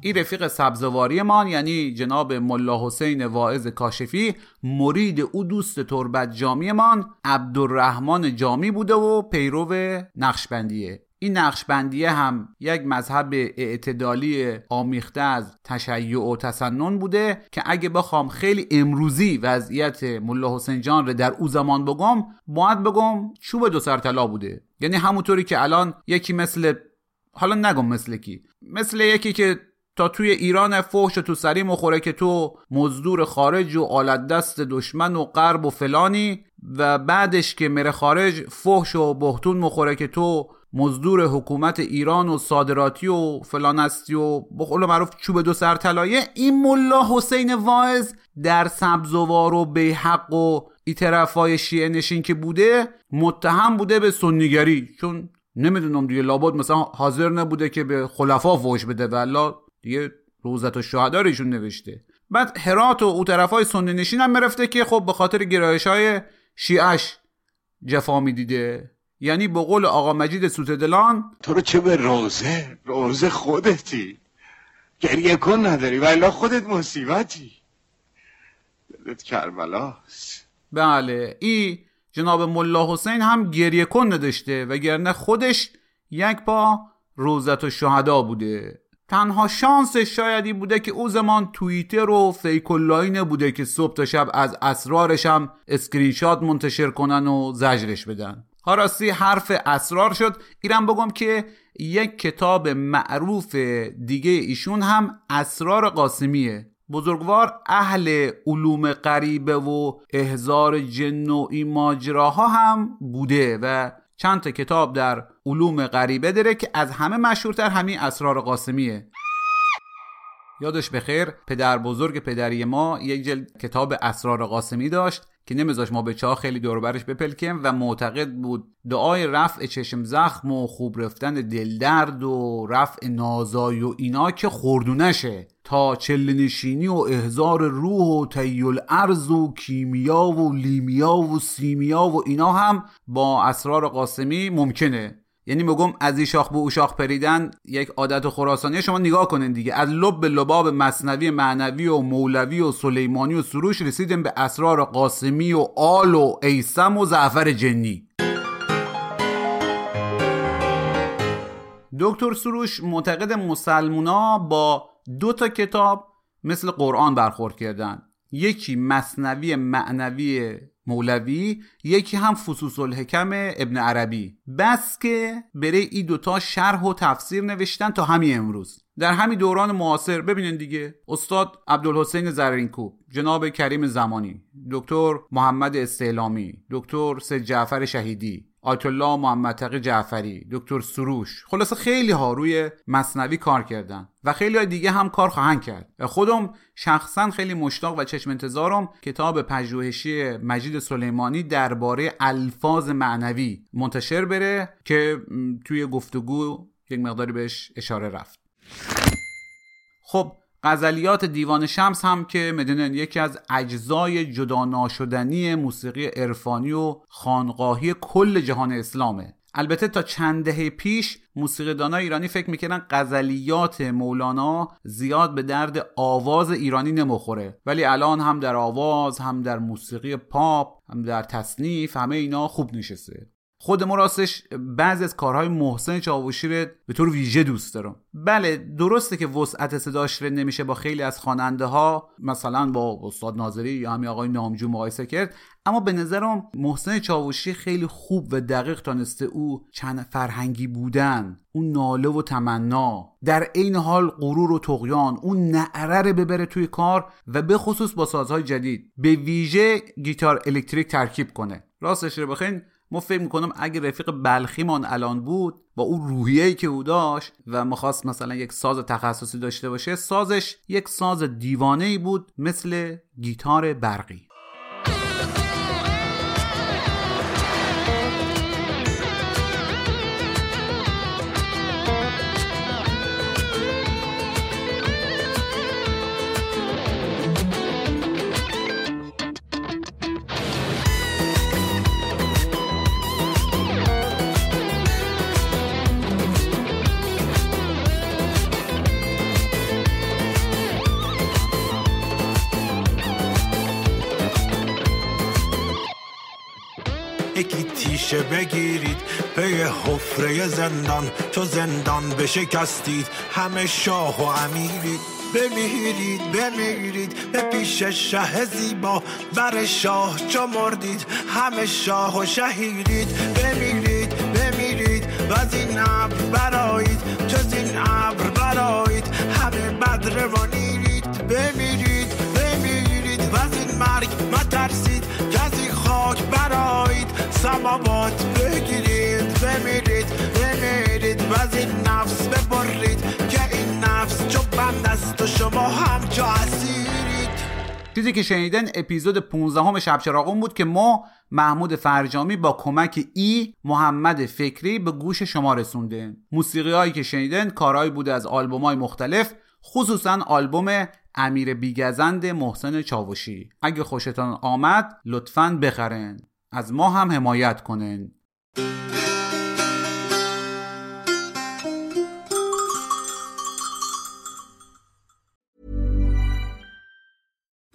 این رفیق سبزواری من یعنی جناب ملا حسین واعظ کاشفی مرید او دوست تربت جامی من عبدالرحمن جامی بوده و پیرو نقشبندیه. این نقشبندیه هم یک مذهب اعتدالی آمیخته از تشیع و تسنن بوده که اگه بخوام خیلی امروزی وضعیت ملا حسین جان رو در او زمان بگم باید بگم چوب دو سر طلا بوده. یعنی همونطوری که الان یکی مثل حالا نگم مثل کی مثل یکی که تا توی ایران فحش تو سری مخوره که تو مزدور خارج و آلت دست دشمن و غرب و فلانی و بعدش که میره خارج فحش و بهتون مخوره که تو مزدور حکومت ایران و صادراتی و فلان هستی و بقول معروف چوب دو سر طلایه. این ملا حسین واعظ در سبزوار و بیحق و ای طرفای شیعه نشین که بوده متهم بوده به سنیگری. چون نمی‌دونم دیگه لابد مثلا حاضر نبوده که به خلفا فوش بده. و دیگه روزت و شهدا ایشون نوشته. بعد هرات و او طرفای سنی نشین هم مرفته که خب به خاطر گرایش های شیعش جفا می‌دیده. یعنی به قول آقا مجید سوتدلان تو رو چه به روزه؟ روزه خودتی. گریه کن نداری. ولی خودت مصیبتی. دلت کربلاست. بله. ای جناب ملا حسین هم گریه کن نداشته وگرنه خودش یک پا روزت و شهدا بوده. تنها شانسش شایدی بوده که او زمان توییتر و فیک بوده که صبح تا شب از اسرارش هم اسکرین منتشر کنن و زجرش بدن. راستی حرف اسرار شد. ایرم بگم که یک کتاب معروف دیگه ایشون هم اسرار قاسمیه. بزرگوار اهل علوم غریبه و احزار جن و این ماجراها هم بوده و چند تا کتاب در علوم غریبه داره که از همه مشهورتر همین اسرار قاسمیه. یادش بخیر پدر بزرگ پدری ما یک جلد کتاب اسرار قاسمی داشت. که نمیذاش ما به چاه خیلی دوربرش بپلکیم و معتقد بود دعای رفع چشم زخم و خوب رفتن دلدرد و رفع نازای و اینا که خردونشه تا چل نشینی و احزار روح و تیل ارز و کیمیا و لیمیا و سیمیا و اینا هم با اسرار قاسمی ممکنه. یعنی میگم از این شاخ به او شاخ پریدن یک عادت خراسانی شما نگاه کنین دیگه از لب به لباب مصنوی معنوی و مولوی و سلیمانی و سروش رسیدیم به اسرار قاسمی و آل و ایسم و زعفر جنی. دکتر سروش معتقد مسلمونا با دو تا کتاب مثل قرآن برخورد کردن. یکی مصنوی معنوی مولوی یکی هم فصوص الحکم ابن عربی. بس که بره ای دوتا شرح و تفسیر نوشتن تا همین امروز. در همین دوران معاصر ببینین دیگه. استاد عبدالحسین زرینکوب جناب کریم زمانی دکتر محمد استعلامی دکتر سید جعفر شهیدی. آیت الله محمد جعفری دکتر سروش. خلاصه خیلی ها روی مصنوی کار کردن و خیلی های دیگه هم کار خواهند کرد. خودم شخصا خیلی مشتاق و چشم انتظارم کتاب پژوهشی مجید سلیمانی درباره الفاظ معنوی منتشر بره که توی گفتگو یک مقداری بهش اشاره رفت. خب غزلیات دیوان شمس هم که می‌دونن یکی از اجزای جدا ناشدنی موسیقی عرفانی و خانقاهی کل جهان اسلامه. البته تا چند دهه پیش موسیقیدانای ایرانی فکر می‌کردن غزلیات مولانا زیاد به درد آواز ایرانی نمی‌خوره. ولی الان هم در آواز هم در موسیقی پاپ هم در تصنیف همه اینا خوب نشسته. خود ما راستش بعضی از کارهای محسن چاوشی رو به طور ویژه دوست دارم. بله درسته که وسعت صداش رو نمیشه با خیلی از خواننده ها مثلا با استاد ناظری یا همین آقای نامجو مقایسه کرد اما به نظرم محسن چاوشی خیلی خوب و دقیق تانسته او چند فرهنگی بودن اون ناله و تمنا در عین حال غرور و تقیان اون نعره ببره توی کار و به خصوص با سازهای جدید به ویژه گیتار الکتریک ترکیب کنه. راستش رو بخین ما فکر می‌کنم اگه رفیق بلخیمان الان بود با اون روحیه‌ای که او داشت و می‌خواست مثلا یک ساز تخصصی داشته باشه سازش یک ساز دیوانه ای بود مثل گیتار برقی. یکی تیشه بگیرید پی حفره زندان چو زندان بشکستید همه شاه و امیرید بمیرید بمیرید. به پیش شه زیبا بر شاه چو مردید. همه شاه و شهیرید بمیرید بمیرید و از این ابر برایید چو این ابر برایید همه بدر و نیرید بمیرید بمیرید و از این مرگ مترسید سماوات بگیرید بمیرید بمیرید و این نفس ببرید که این نفس چو بند است و شما هم اسیرید. چیزی که شنیدن اپیزود 15 همه شب چراغون بود که ما محمود فرجامی با کمک ای محمد فکری به گوش شما رسونده. موسیقی هایی که شنیدن کارهایی بوده از آلبوم های مختلف خصوصا آلبوم امیر بیگزند محسن چاوشی. اگه خوشتان آمد لطفا بخرن از ما هم حمایت کنن